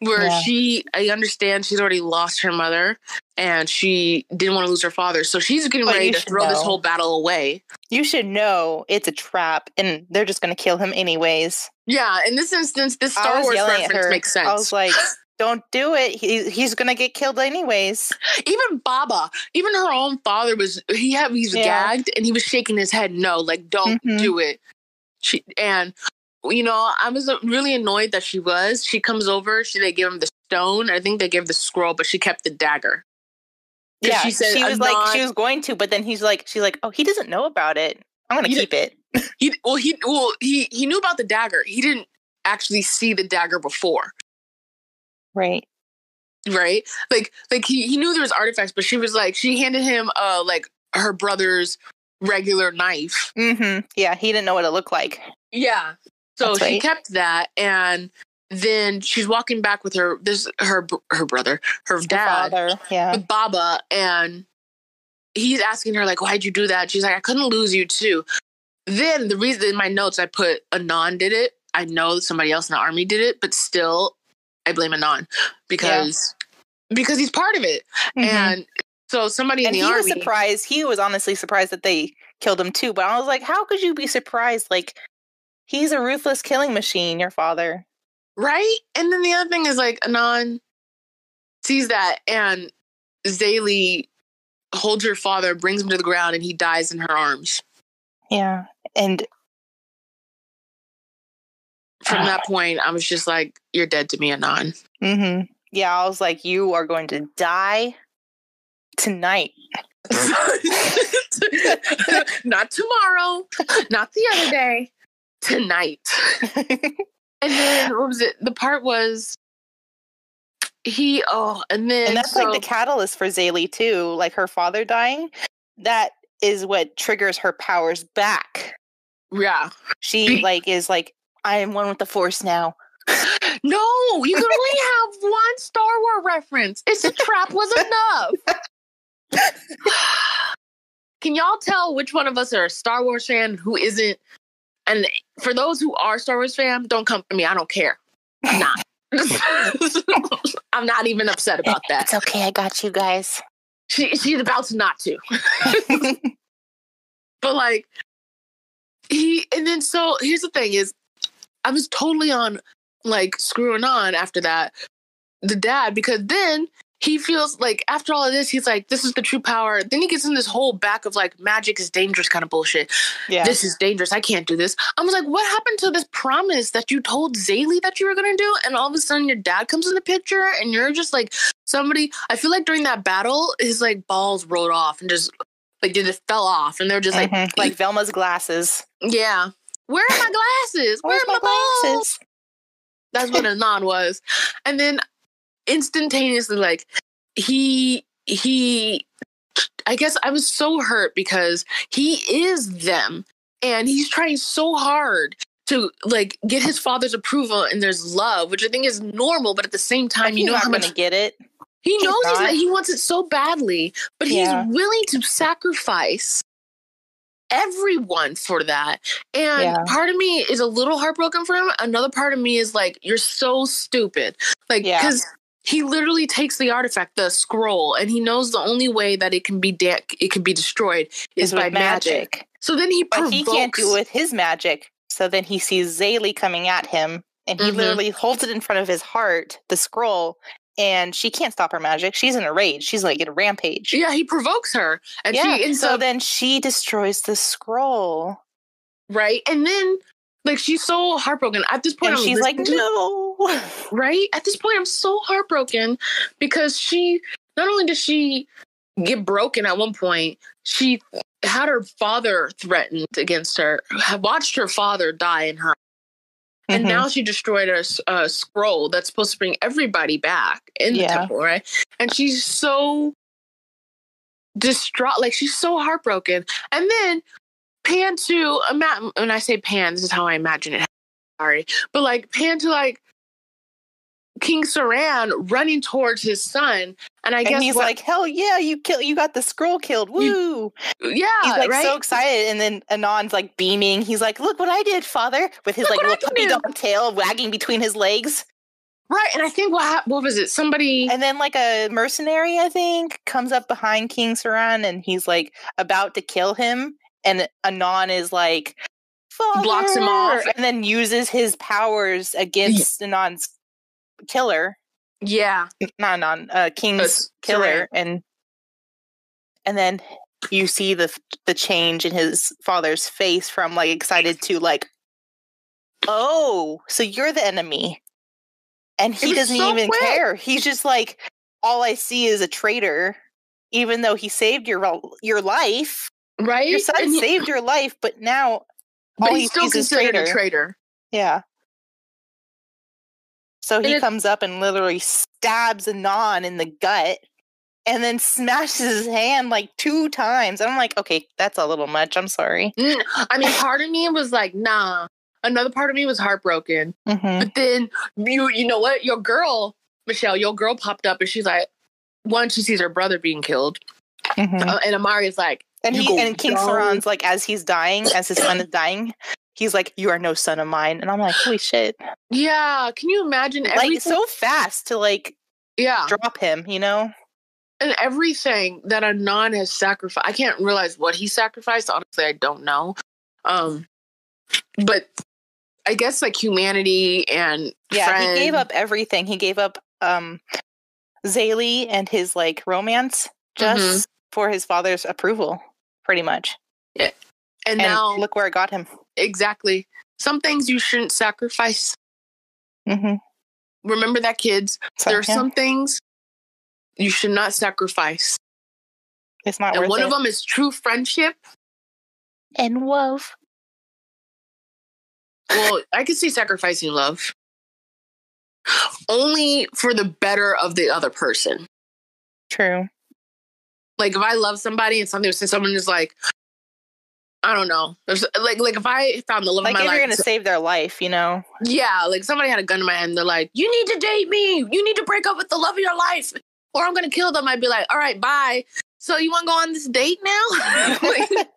Speaker 2: where
Speaker 1: Yeah.
Speaker 2: she, I understand she's already lost her mother, and she didn't want to lose her father, so she's getting
Speaker 1: But
Speaker 2: ready to throw this whole battle away.
Speaker 1: You should know it's a trap, and they're just going to kill him anyways.
Speaker 2: Yeah, in this instance, this Star Wars reference makes
Speaker 1: I was like, "Don't do it. He, he's going to get killed anyways."
Speaker 2: even Baba, even her own father was he had he's
Speaker 1: Yeah.
Speaker 2: gagged and he was shaking his head no, like don't
Speaker 1: Mhm.
Speaker 2: do it. She and you know, I was uh, really annoyed that she was. She comes over, she they give him the stone. I think they gave the scroll, but she kept the dagger.
Speaker 1: Yeah,
Speaker 2: she
Speaker 1: she, was like,
Speaker 2: not-"
Speaker 1: she was going to, but then he's like, she's like, "Oh, he doesn't know about it. I'm to
Speaker 2: He
Speaker 1: keep it."
Speaker 2: He well he well he he knew about the dagger. He didn't actually see the dagger before.
Speaker 1: Right.
Speaker 2: Right? Like like he, he knew there was artifacts, but she was like she handed him uh like her brother's regular knife.
Speaker 1: hmm Yeah, he didn't know what it looked like.
Speaker 2: Yeah. So
Speaker 1: That's
Speaker 2: she kept that, and then she's walking back with her this her her brother, her
Speaker 1: Her
Speaker 2: dad,
Speaker 1: father. Yeah.
Speaker 2: with Baba, and he's asking her like, "Why'd you do that?" She's like, "I couldn't lose you too." Then the reason in my notes I put Inan did it. I know somebody else in the army did it, but still, I blame Inan because because he's part of it,
Speaker 1: Mhm.
Speaker 2: and so somebody in
Speaker 1: and
Speaker 2: the
Speaker 1: he
Speaker 2: army.
Speaker 1: was surprised. He was honestly surprised that they killed him too. But I was like, how could you be surprised? Like, he's a ruthless killing machine. Your father.
Speaker 2: Right? And then the other thing is like Inan sees that and Zélie holds her father, brings him to the ground, and he dies in her arms.
Speaker 1: Yeah. And
Speaker 2: From that point, I was just like, You're dead to me, Inan.
Speaker 1: hmm yeah, I was like, you are going to die tonight.
Speaker 2: not tomorrow, not the other day, tonight. And then what was it? The part was he oh and then
Speaker 1: and that's
Speaker 2: so,
Speaker 1: like the catalyst for Zélie too. Like her father dying, that is what triggers her powers back.
Speaker 2: yeah.
Speaker 1: She like is like, I am one with the force now.
Speaker 2: No, you can only have one Star Wars reference. It's a trap was enough. can y'all tell which one of us are a Star Wars fan who isn't? And for those who are Star Wars fan, don't come for me. I don't care. I'm not. I'm not even upset about that.
Speaker 1: It's okay, I got you guys.
Speaker 2: She she's about to not to. But like he and then so here's the thing is I was totally on like screwing on after that the dad because then he feels like after all of this, he's like, this is the true power. Then he gets in this whole back of like magic is dangerous kind of bullshit.
Speaker 1: Yeah.
Speaker 2: This is dangerous. I can't do this. I was like, what happened to this promise that you told Zélie that you were gonna do? And all of a sudden your dad comes in the picture and you're just like somebody I feel like during that battle, his like balls rolled off and just like they just fell off and they're just like
Speaker 1: Mhm. like Velma's glasses.
Speaker 2: Yeah. Where are my glasses? Where
Speaker 1: Where's
Speaker 2: are my, balls?
Speaker 1: glasses?
Speaker 2: That's what Inan was. And then instantaneously, like he he I guess I was so hurt because he is them and he's trying so hard to like get his father's approval and there's love, which I think is normal, but at the same time,
Speaker 1: He's
Speaker 2: you know
Speaker 1: not
Speaker 2: how much
Speaker 1: gonna get it.
Speaker 2: he knows he's
Speaker 1: not.
Speaker 2: not, he wants it so badly, but
Speaker 1: Yeah.
Speaker 2: he's willing to sacrifice everyone for that. And
Speaker 1: Yeah.
Speaker 2: part of me is a little heartbroken for him. Another part of me is like, you're so stupid. Like,
Speaker 1: Yeah.
Speaker 2: because he literally takes the artifact, the scroll, and he knows the only way that it can be de- it can be destroyed is
Speaker 1: Is
Speaker 2: by magic.
Speaker 1: magic.
Speaker 2: So then he
Speaker 1: But
Speaker 2: provokes.
Speaker 1: he can't do it with his magic. So then he sees Zélie coming at him and he
Speaker 2: Mhm.
Speaker 1: literally holds it in front of his heart, the scroll, and she can't stop her magic. She's in a rage. She's like in a rampage.
Speaker 2: Yeah, he provokes her, and
Speaker 1: Yeah,
Speaker 2: she ends
Speaker 1: so
Speaker 2: up
Speaker 1: then she destroys the scroll.
Speaker 2: right, and then like she's so heartbroken at this point.
Speaker 1: She's like, no.
Speaker 2: right at this point i'm so heartbroken because she not only does she get broken at one point she had her father threatened against her watched her father die in her and
Speaker 1: Mhm.
Speaker 2: now she destroyed a scroll that's supposed to bring everybody back in the
Speaker 1: Yeah.
Speaker 2: temple right and she's so distraught like she's so heartbroken and then pan to ima- when i say pan this is how i imagine it sorry but like pan to like king saran running towards his son and i
Speaker 1: and
Speaker 2: guess
Speaker 1: he's
Speaker 2: what-
Speaker 1: like, hell yeah, you kill you got the scroll killed. Woo.
Speaker 2: yeah
Speaker 1: he's like
Speaker 2: right
Speaker 1: so excited. And then Inan's like beaming. He's like, look what I did, father, with his
Speaker 2: Look
Speaker 1: like little puppy dog tail wagging between his legs.
Speaker 2: right and i think what what was it somebody
Speaker 1: And then like a mercenary, I think, comes up behind King Saran and he's like about to kill him. And Inan is like
Speaker 2: Blocks him off.
Speaker 1: And then uses his powers against Inan's killer.
Speaker 2: yeah
Speaker 1: Not Inan, uh King's killer. And and then you see the the change in his father's face from like excited to like oh so you're the enemy and he doesn't
Speaker 2: so
Speaker 1: even
Speaker 2: quick.
Speaker 1: care he's just like all i see is a traitor even though he saved your your life
Speaker 2: right
Speaker 1: your son
Speaker 2: he-
Speaker 1: saved your life but now
Speaker 2: but
Speaker 1: all he
Speaker 2: he's still
Speaker 1: sees is
Speaker 2: considered
Speaker 1: traitor
Speaker 2: a traitor
Speaker 1: yeah so he
Speaker 2: it-
Speaker 1: comes up and literally stabs Inan in the gut and then smashes his hand like two times. And I'm like, okay, that's a little much. I'm sorry.
Speaker 2: Mm, I mean, part of me was like, nah. Another part of me was heartbroken.
Speaker 1: Mm-hmm.
Speaker 2: But then you, you know what? Your girl, Michelle, your girl popped up and she's like, one, she sees her brother being killed,
Speaker 1: Mm-hmm.
Speaker 2: uh, and Amari is like,
Speaker 1: And
Speaker 2: You
Speaker 1: he and King
Speaker 2: down.
Speaker 1: Saran's like, as he's dying, as his son is dying, he's like, "You are no son of mine." And I'm like, "Holy shit!"
Speaker 2: yeah. Can you imagine everything?
Speaker 1: Like so fast to like
Speaker 2: yeah,
Speaker 1: drop him, you know?
Speaker 2: and everything that Inan has sacrificed. I can't realize what he sacrificed. Honestly, I don't know. Um, but I guess like humanity and
Speaker 1: Yeah, he gave up everything. He gave up um Zélie and his like romance just
Speaker 2: Mm-hmm.
Speaker 1: for his father's approval, pretty much.
Speaker 2: and,
Speaker 1: And
Speaker 2: now
Speaker 1: look where it got him.
Speaker 2: exactly some things you shouldn't sacrifice.
Speaker 1: Mm-hmm.
Speaker 2: Remember that, kids.
Speaker 1: So,
Speaker 2: there are
Speaker 1: yeah,
Speaker 2: some things you should not sacrifice.
Speaker 1: it's not
Speaker 2: And
Speaker 1: worth
Speaker 2: one
Speaker 1: it.
Speaker 2: of them is true friendship.
Speaker 1: and love.
Speaker 2: Well, I could see sacrificing love only for the better of the other person.
Speaker 1: True.
Speaker 2: Like if I love somebody and something, someone is like, I don't know, there's like like if I found the love
Speaker 1: Like
Speaker 2: of my
Speaker 1: if
Speaker 2: my
Speaker 1: you're gonna save their life, you know.
Speaker 2: yeah, like somebody had a gun in my hand, and they're like, you need to date me, you need to break up with the love of your life, or I'm gonna kill them. I'd be like, all right, bye. So you want to go on this date now? Like-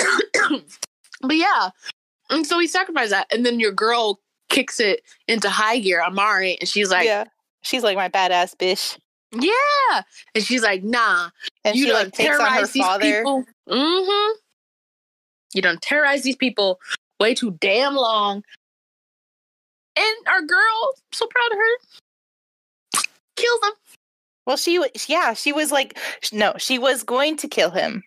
Speaker 2: but yeah, and so he sacrificed that, and then your girl kicks it into high gear, Amari, and she's like,
Speaker 1: yeah. She's like my badass bitch.
Speaker 2: Yeah, and she's like, nah,
Speaker 1: And
Speaker 2: you
Speaker 1: she
Speaker 2: don't
Speaker 1: like takes on her
Speaker 2: terrorize these people. Mm-hmm. You don't terrorize these people way too damn long. And our girl, so proud of her, kills them.
Speaker 1: Well, she wa- yeah, she was like no, she was going to kill him.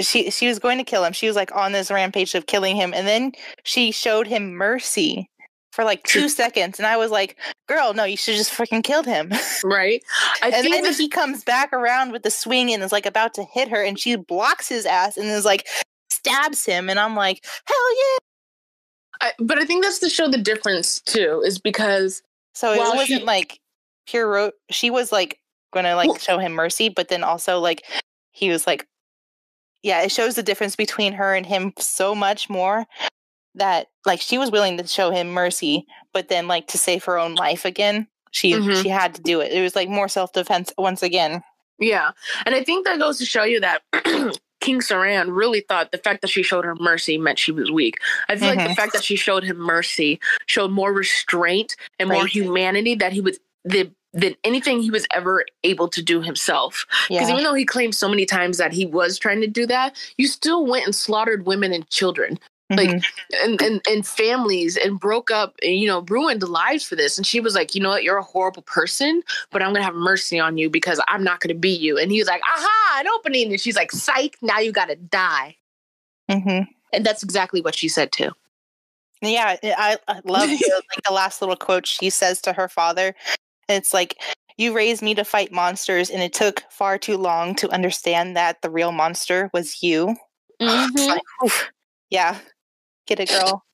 Speaker 1: She she was going to kill him. She was like on this rampage of killing him, and then she showed him mercy for like two seconds, and I was like, "Girl, no, you should just freaking killed him."
Speaker 2: Right. I
Speaker 1: and then
Speaker 2: this-
Speaker 1: he comes back around with the swing and is like about to hit her, and she blocks his ass and is like stabs him, and I'm like, "Hell yeah!"
Speaker 2: I, but I think that's to show the difference too, is because
Speaker 1: So it wasn't
Speaker 2: she-
Speaker 1: like pure. Ro- she was like gonna like
Speaker 2: Well-
Speaker 1: show him mercy, but then also like he was like, yeah, it shows the difference between her and him so much more that like she was willing to show him mercy, but then like to save her own life again, she
Speaker 2: Mhm.
Speaker 1: she had to do it. It was like more self defense once again.
Speaker 2: Yeah. And I think that goes to show you that King Saran really thought the fact that she showed her mercy meant she was weak. I feel like the
Speaker 1: Mhm.
Speaker 2: fact that she showed him mercy showed more restraint and more
Speaker 1: Right.
Speaker 2: humanity that he was the than anything he was ever able to do himself. Because
Speaker 1: Yeah,
Speaker 2: even though he claimed so many times that he was trying to do that, you still went and slaughtered women and children like,
Speaker 1: Mhm.
Speaker 2: and, and and families and broke up and you know ruined lives for this. And she was like you know what? You're a horrible person but i'm gonna have mercy on you because i'm not gonna be you. And he was like aha an opening. And she's like psych now you gotta die.
Speaker 1: Mhm.
Speaker 2: and that's exactly what she said too.
Speaker 1: Yeah, I, I love the, like the last little quote she says to her father. It's like, "You raised me to fight monsters, and it took far too long to understand that the real monster was you." It's like, yeah, get a girl.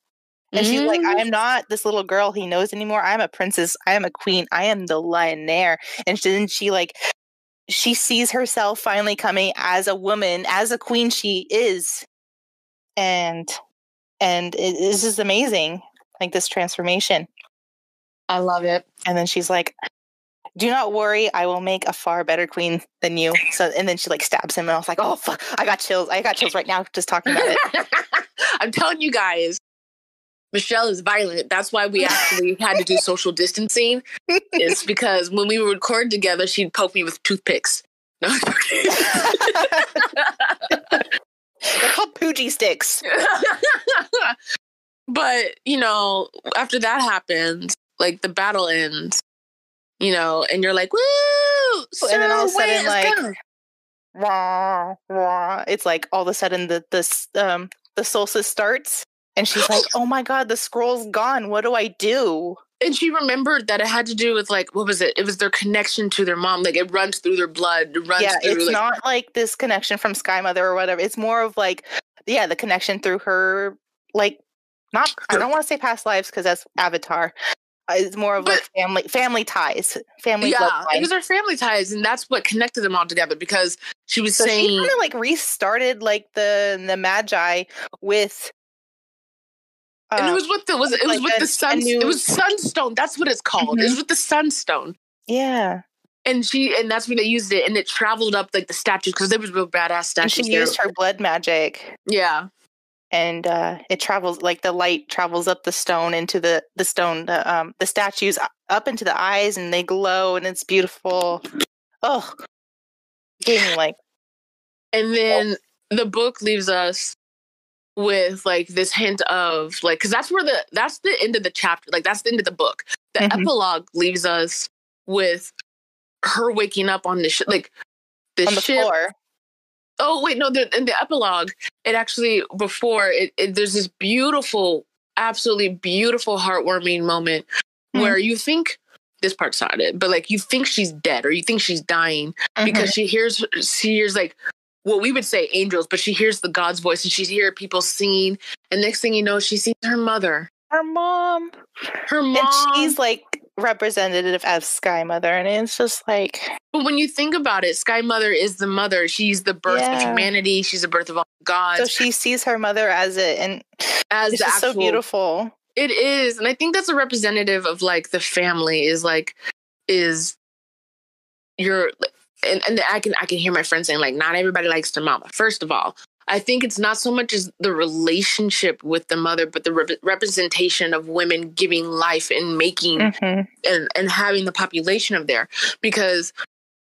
Speaker 1: And she's like, mm.
Speaker 2: I
Speaker 1: am not this little girl he knows anymore. I am a princess. I am a queen. I am the lioness. And then she like she sees herself finally coming as a woman, as a queen she is. And and it is just amazing. Like this transformation.
Speaker 2: i love it
Speaker 1: And then she's like, Do not worry, I will make a far better queen than you. So and then she like stabs him and I was like, Oh fuck, I got chills. I got chills right now just talking about it.
Speaker 2: i'm telling you guys michelle is violent that's why we actually had to do social distancing it's because when we would record together she'd poke me with toothpicks no,
Speaker 1: They're called Pocky sticks.
Speaker 2: but you know, after that happens, like the battle ends, you know, and you're like, "Woo!"
Speaker 1: And then all of a sudden, like-
Speaker 2: gone."
Speaker 1: wah, wah. It's like all of a sudden the this um the solstice starts and she's like, "Oh my god, the scroll's gone. What do I do?"
Speaker 2: and she remembered that it had to do with like what was it? It was their connection to their mom. Like it runs through their blood. It runs
Speaker 1: yeah,
Speaker 2: through.
Speaker 1: it's
Speaker 2: like,
Speaker 1: not like this connection from Sky Mother or whatever. It's more of like yeah, the connection through her like not I don't want to say past lives because that's Avatar. It's more of like family family ties, family
Speaker 2: yeah, it was their family ties, and that's what connected them all together. Because she was
Speaker 1: So she
Speaker 2: saying,
Speaker 1: kind of like restarted like the the maji with.
Speaker 2: and it
Speaker 1: um,
Speaker 2: was with the was it was
Speaker 1: like
Speaker 2: with
Speaker 1: a-
Speaker 2: the sun.
Speaker 1: new-
Speaker 2: It was sunstone. That's what it's called. It
Speaker 1: Mhm.
Speaker 2: was with the sunstone.
Speaker 1: yeah.
Speaker 2: and she and that's when they used it and it traveled up like the statues because there was real badass
Speaker 1: And
Speaker 2: statues
Speaker 1: she
Speaker 2: there.
Speaker 1: used her blood magic
Speaker 2: yeah
Speaker 1: and uh it travels like the light travels up the stone into the the stone the um the statues up into the eyes and they glow and it's beautiful. Oh gave me like
Speaker 2: and then the book leaves us with like this hint of like because that's where the that's the end of the chapter like that's the end of the book. The
Speaker 1: Mhm.
Speaker 2: epilogue leaves us with her waking up on the ship like the,
Speaker 1: on the
Speaker 2: ship
Speaker 1: floor
Speaker 2: oh wait no the, in the epilogue it actually before it, it there's this beautiful absolutely beautiful heartwarming moment
Speaker 1: Hmm.
Speaker 2: where you think this part's not it but like you think she's dead or you think she's dying
Speaker 1: Mhm.
Speaker 2: because she hears she hears like what we would say angels but she hears the god's voice and she's hear people singing and next thing you know she sees her mother
Speaker 1: her mom
Speaker 2: her mom
Speaker 1: and she's like representative of sky mother and it's just like
Speaker 2: but when you think about it sky mother is the mother. She's the birth of humanity. She's the birth of all gods
Speaker 1: so she sees her mother as it and
Speaker 2: as
Speaker 1: it's just so
Speaker 2: actual-
Speaker 1: beautiful.
Speaker 2: It is, and I think that's a representative of like the family is like is your and, and I can I can hear my friends saying like not everybody likes their mama. First of all, I think it's not so much as the relationship with the mother, but the rep- representation of women giving life and making
Speaker 1: Mhm.
Speaker 2: and and having the population of there. Because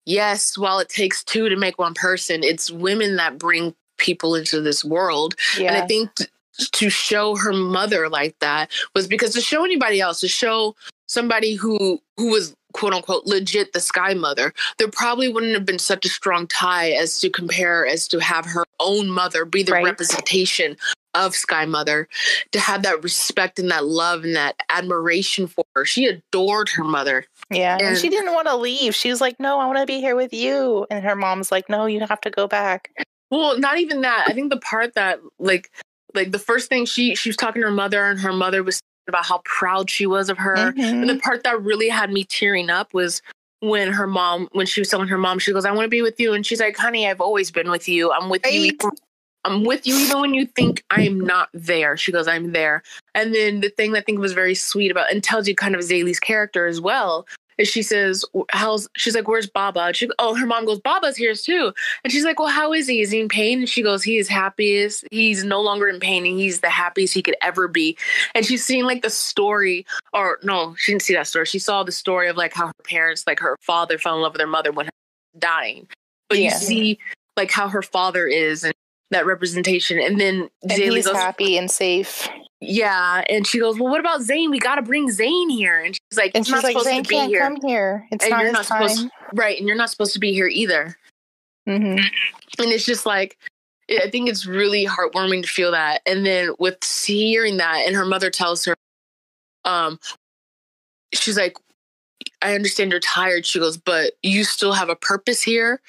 Speaker 2: yes while it takes two to make one person it's women that bring people into this world. And I think t- to show her mother like that was because to show anybody else, to show somebody who who was quote unquote legit the sky mother there probably wouldn't have been such a strong tie as to compare as to have her own mother be the
Speaker 1: Right.
Speaker 2: representation of sky mother to have that respect and that love and that admiration for her she adored her mother
Speaker 1: Yeah. And,
Speaker 2: And-
Speaker 1: she didn't want to leave. She was like, no, I want to be here with you. And her mom's like, no, you have to go back.
Speaker 2: Well, not even that. I think the part that like like the first thing she she was talking to her mother and her mother was about how proud she was of her.
Speaker 1: Mhm.
Speaker 2: And the part that really had me tearing up was when her mom when she was telling her mom she goes I want to be with you and she's like honey I've always been with you. I'm with you even- I'm with you even when you think I am not there. She goes I'm there. And then the thing that I think was very sweet about and tells you kind of Zélie's character as well is she says how's she's like where's Baba? And she oh her mom goes Baba's here too. And she's like, Well, how is he? Is he in pain? And she goes, He is happiest. He's no longer in pain and he's the happiest he could ever be. And she's seeing like the story, or no, she didn't see that story. She saw the story of like how her parents, like her father, fell in love with her mother when her dying. But you see like how her father is and that representation. And then
Speaker 1: And
Speaker 2: Zélie
Speaker 1: he's
Speaker 2: goes,
Speaker 1: happy and safe.
Speaker 2: Yeah. And she goes, Well, what about Tzain? We gotta bring Tzain here. And she's like,
Speaker 1: And
Speaker 2: It's
Speaker 1: she's
Speaker 2: not
Speaker 1: like,
Speaker 2: supposed
Speaker 1: Tzain
Speaker 2: to be
Speaker 1: can't
Speaker 2: here.
Speaker 1: come here. It's
Speaker 2: And
Speaker 1: not
Speaker 2: you're not
Speaker 1: time.
Speaker 2: supposed Right. And you're not supposed to be here either.
Speaker 1: hmm
Speaker 2: and it's just like i think it's really heartwarming to feel that and then with hearing that and her mother tells her um she's like i understand you're tired she goes but you still have a purpose here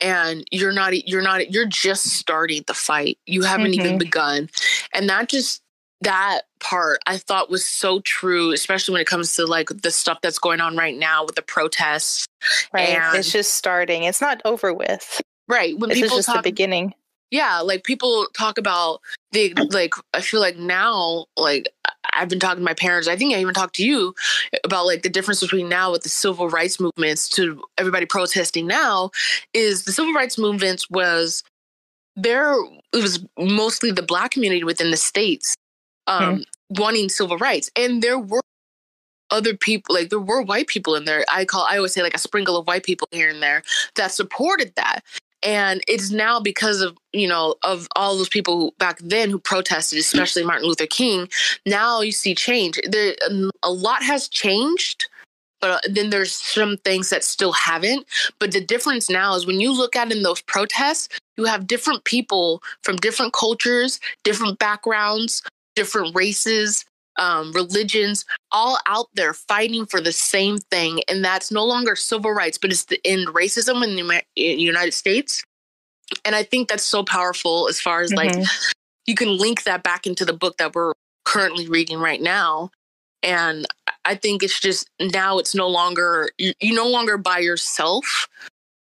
Speaker 2: and you're not you're not you're just starting the fight you haven't even
Speaker 1: Mhm.
Speaker 2: begun and that just that part i thought was so true especially when it comes to like the stuff that's going on right now with the protests
Speaker 1: Right.
Speaker 2: And-
Speaker 1: it's just starting. It's not over with.
Speaker 2: right when
Speaker 1: This is
Speaker 2: people
Speaker 1: just
Speaker 2: talk
Speaker 1: the beginning.
Speaker 2: yeah like people talk about the like i feel like now like i've been talking to my parents i think i even talked to you about like the difference between now with the civil rights movements to everybody protesting now is the civil rights movements was there it was mostly the black community within the states um wanting civil rights and there were other people like there were white people in there. I call i always say like a sprinkle of white people here and there that supported that and it's now because of you know of all those people who, back then who protested especially martin luther king now you see change. There a lot has changed but uh, then there's some things that still haven't but the difference now is when you look at in those protests you have different people from different cultures different backgrounds different races um, religions all out there fighting for the same thing and that's no longer civil rights but it's to end racism in the in united states and i think that's so powerful as far as like
Speaker 1: Mhm.
Speaker 2: you can link that back into the book that we're currently reading right now and i think it's just now it's no longer you, you no longer by yourself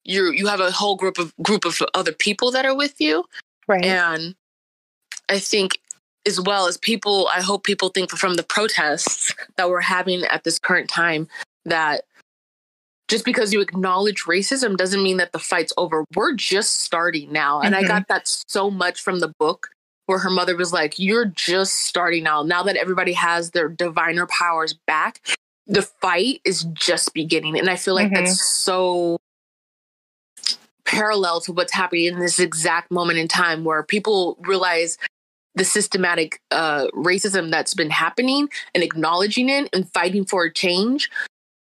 Speaker 2: you you have a whole group of group of other people that are with you
Speaker 1: right.
Speaker 2: and I think as well as people, I hope people think from the protests that we're having at this current time that just because you acknowledge racism doesn't mean that the fight's over. We're just starting now. And I
Speaker 1: Mhm.
Speaker 2: got that so much from the book where her mother was like, You're just starting now. Now that everybody has their diviner powers back, the fight is just beginning. And I feel like
Speaker 1: Mhm.
Speaker 2: that's so parallel to what's happening in this exact moment in time where people realize the systematic uh, racism that's been happening and acknowledging it and fighting for a change.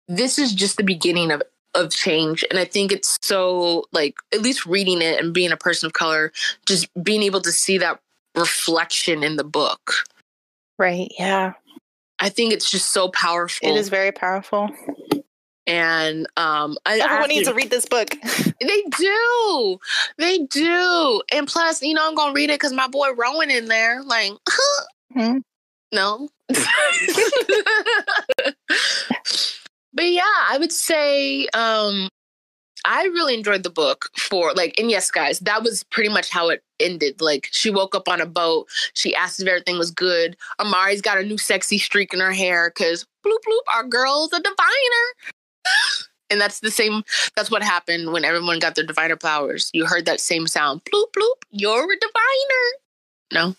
Speaker 2: This is just the beginning of of change and i think it's so like at least reading it and being a person of color just being able to see that reflection in the book
Speaker 1: right. Yeah.
Speaker 2: i think it's just so powerful
Speaker 1: It is very powerful.
Speaker 2: And um I,
Speaker 1: Everyone needs to read this book.
Speaker 2: They do. They do. And plus, you know, I'm going to read it because my boy Roën in there. Like,
Speaker 1: Mhm.
Speaker 2: no. but yeah, I would say um I really enjoyed the book for like, and yes, guys, that was pretty much how it ended. Like, she woke up on a boat. She asked if everything was good. Amari's got a new sexy streak in her hair because bloop bloop, our girl's a diviner. And that's the same. That's what happened when everyone got their diviner powers. You heard that same sound. Bloop bloop. You're a diviner. No.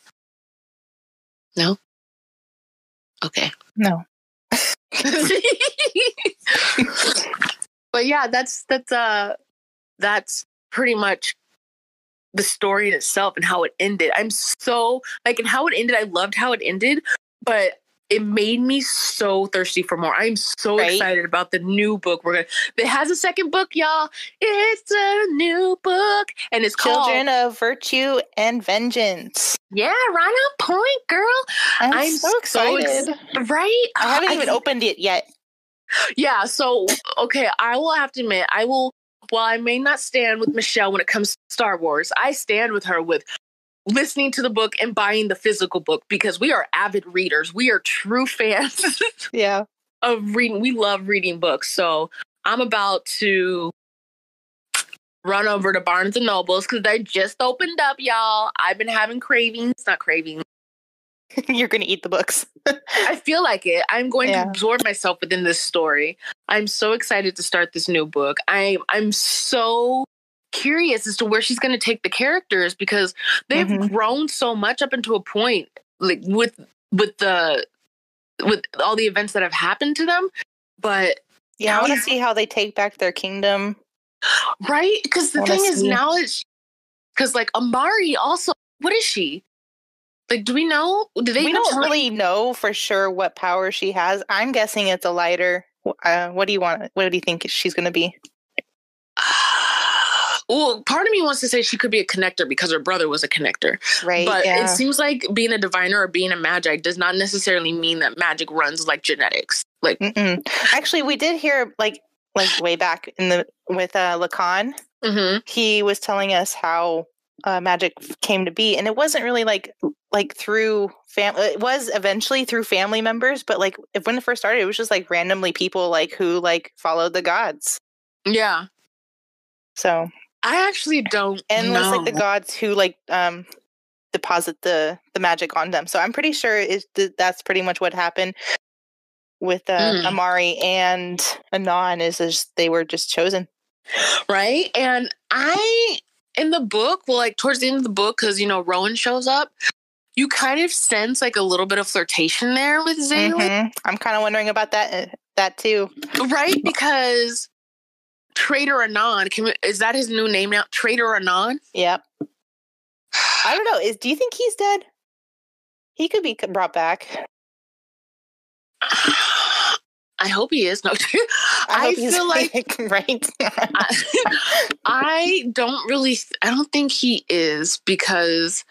Speaker 2: No. Okay.
Speaker 1: No.
Speaker 2: but yeah, that's that's uh that's pretty much the story in itself and how it ended. I'm so like and how it ended. I loved how it ended, but it made me so thirsty for more. I'm so
Speaker 1: Right?
Speaker 2: excited about the new book. We're gonna. It has a second book, y'all. It's a new book, and it's
Speaker 1: Children
Speaker 2: called Children
Speaker 1: of Virtue and Vengeance.
Speaker 2: Yeah, right on point, girl.
Speaker 1: I'm,
Speaker 2: I'm
Speaker 1: so
Speaker 2: so
Speaker 1: excited.
Speaker 2: ex- Right?
Speaker 1: I haven't
Speaker 2: I-
Speaker 1: even opened it yet.
Speaker 2: Yeah, so okay, I will have to admit, I will while I may not stand with Michelle when it comes to Star Wars, I stand with her with listening to the book and buying the physical book because we are avid readers. We are true fans
Speaker 1: Yeah.
Speaker 2: of reading. We love reading books. So I'm about to run over to Barnes and Nobles because they just opened up, y'all. I've been having cravings, not cravings.
Speaker 1: You're going to eat the books.
Speaker 2: I feel like it. I'm going
Speaker 1: Yeah.
Speaker 2: to absorb myself within this story. I'm so excited to start this new book. I'm I'm so curious as to where she's going to take the characters because they've
Speaker 1: Mhm.
Speaker 2: grown so much up into a point like with with the with all the events that have happened to them. But
Speaker 1: Yeah, I want to see how they take back their kingdom.
Speaker 2: right because the thing is now it's because like Amari also what is she? Like, do we know? Do they
Speaker 1: we don't really know for sure what power she has. I'm guessing it's a lighter. Uh, what do you want? What do you think she's going to be?
Speaker 2: Well, part of me wants to say she could be a connector because her brother was a connector.
Speaker 1: Right?
Speaker 2: But
Speaker 1: yeah.
Speaker 2: it seems like being a diviner or being a maji does not necessarily mean that magic runs like genetics. Like,
Speaker 1: Mm-mm. Actually, we did hear like like way back in the with uh, Lekan.
Speaker 2: mhm.
Speaker 1: He was telling us how uh, magic came to be, and it wasn't really like like through family. It was eventually through family members, but like if when it first started, it was just like randomly people like who like followed the gods.
Speaker 2: yeah,
Speaker 1: So
Speaker 2: I actually don't
Speaker 1: and it
Speaker 2: know.
Speaker 1: was like the gods who like um deposit the the magic on them. So I'm pretty sure is th- that's pretty much what happened with uh,
Speaker 2: Mm.
Speaker 1: Amari and Inan. Is just they were just chosen.
Speaker 2: right? And I in the book, well, like towards the end of the book, because you know Roën shows up, you kind of sense like a little bit of flirtation there with Zélie,
Speaker 1: Mhm. I'm kind of wondering about that uh, that too.
Speaker 2: right? Because Trader Inan, can we, is that his new name now? Trader Inan.
Speaker 1: Yep. I don't know. Is do you think he's dead? He could be brought back.
Speaker 2: I hope he is. No,
Speaker 1: I,
Speaker 2: I, feel like
Speaker 1: right.
Speaker 2: I, I don't really I don't think he is because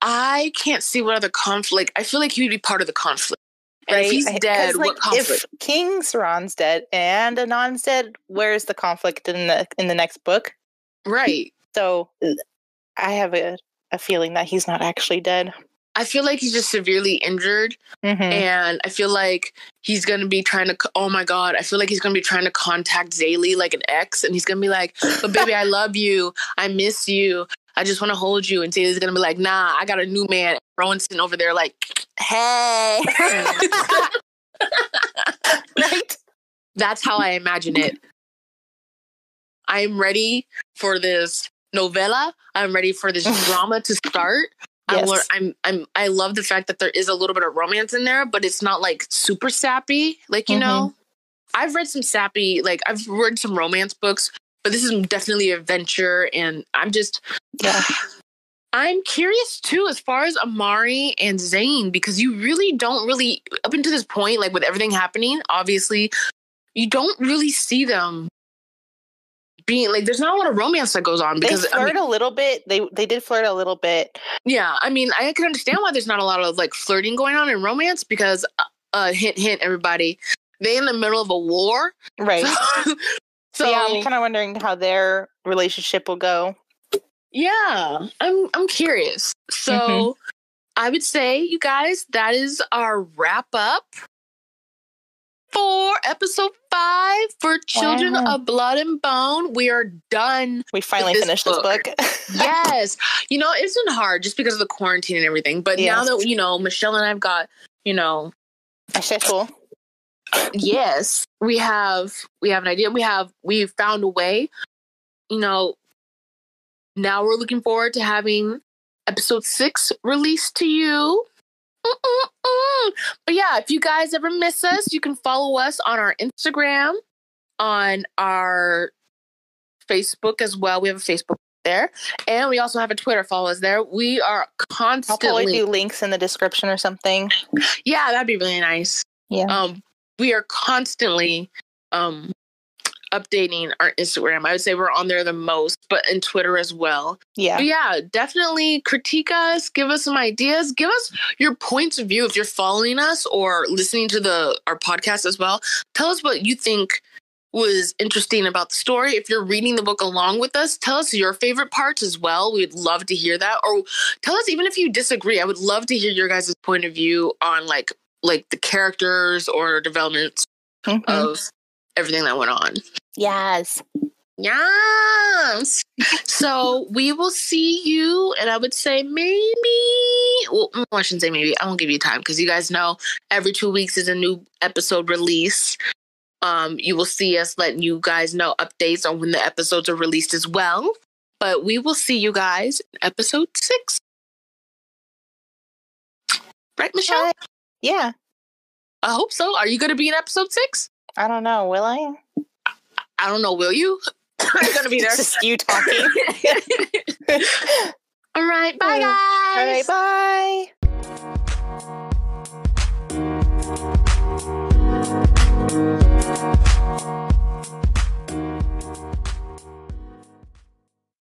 Speaker 2: I can't see what other conflict I feel like he would be part of the conflict. And if he's dead,
Speaker 1: like,
Speaker 2: what conflict?
Speaker 1: If King Saran's dead and Inan's dead, where's the conflict in the in the next book?
Speaker 2: right.
Speaker 1: So I have a, a feeling that he's not actually dead.
Speaker 2: I feel like he's just severely injured
Speaker 1: Mhm.
Speaker 2: and I feel like he's going to be trying to oh my god, I feel like he's going to be trying to contact Zélie like an ex and he's going to be like, "But baby, I love you. I miss you. I just want to hold you." And Zélie's going to be like, "Nah, I got a new man." Roën's sitting over there like, "Hey."
Speaker 1: right?
Speaker 2: That's how I imagine it. I'm ready for this novella. I'm ready for this drama to start. I'm,
Speaker 1: Yes.
Speaker 2: I'm I'm I love the fact that there is a little bit of romance in there, but it's not like super sappy. Like you
Speaker 1: Mhm.
Speaker 2: know, I've read some sappy, like I've read some romance books, but this is definitely adventure, and I'm just
Speaker 1: Yeah.
Speaker 2: I'm curious too as far as Amari and Tzain because you really don't really up until this point, like with everything happening, obviously, you don't really see them being like there's not a lot of romance that goes on
Speaker 1: They
Speaker 2: because I
Speaker 1: flirt
Speaker 2: mean,
Speaker 1: a little bit. They they did flirt a little bit.
Speaker 2: yeah, I mean I can understand why there's not a lot of like flirting going on in romance because uh, uh hint hint everybody they in the middle of a war
Speaker 1: Right.
Speaker 2: so,
Speaker 1: So yeah, I'm kind of wondering how their relationship will go.
Speaker 2: Yeah, I'm I'm curious. So
Speaker 1: Mhm.
Speaker 2: I would say, you guys, that is our wrap up for episode five for Children
Speaker 1: Wow.
Speaker 2: of Blood and Bone. We are done.
Speaker 1: We finally
Speaker 2: this
Speaker 1: finished
Speaker 2: book.
Speaker 1: this book.
Speaker 2: Yes. you know, it's been hard just because of the quarantine and everything. But now that, you know, Michelle and I've got, you know,
Speaker 1: Okay, cool.
Speaker 2: yes, we have we have an idea. We have we've found a way. You know, now we're looking forward to having episode six released to you. Mm-mm-mm. But yeah, if you guys ever miss us, you can follow us on our Instagram, on our Facebook as well. We have a Facebook there. And we also have a Twitter. Follow us there. We are
Speaker 1: I'll probably
Speaker 2: constantly.
Speaker 1: do links in the description or something.
Speaker 2: yeah, that'd be really nice.
Speaker 1: Yeah.
Speaker 2: Um, we are constantly um updating our Instagram. I would say we're on there the most, but in Twitter as well.
Speaker 1: Yeah.
Speaker 2: But yeah, definitely critique us, give us some ideas, give us your points of view if you're following us or listening to the our podcast as well. Tell us what you think was interesting about the story. If you're reading the book along with us, tell us your favorite parts as well. We'd love to hear that. Or tell us even if you disagree. I would love to hear your guys' point of view on like like the characters or developments
Speaker 1: Mhm.
Speaker 2: of everything that went on.
Speaker 1: yes.
Speaker 2: Yes. so we will see you, and I would say maybe. Well, mm, I shouldn't say maybe. I won't give you time because you guys know every two weeks is a new episode release. Um, you will see us letting you guys know updates on when the episodes are released as well. But we will see you guys in episode six. Right, Michelle?
Speaker 1: Right. Yeah.
Speaker 2: I hope so. Are you going to be in episode six?
Speaker 1: I don't know. Will I?
Speaker 2: I don't know. Will you? I'm going to be there.
Speaker 1: Just you talking.
Speaker 2: All right. Bye, guys.
Speaker 1: All right. Bye.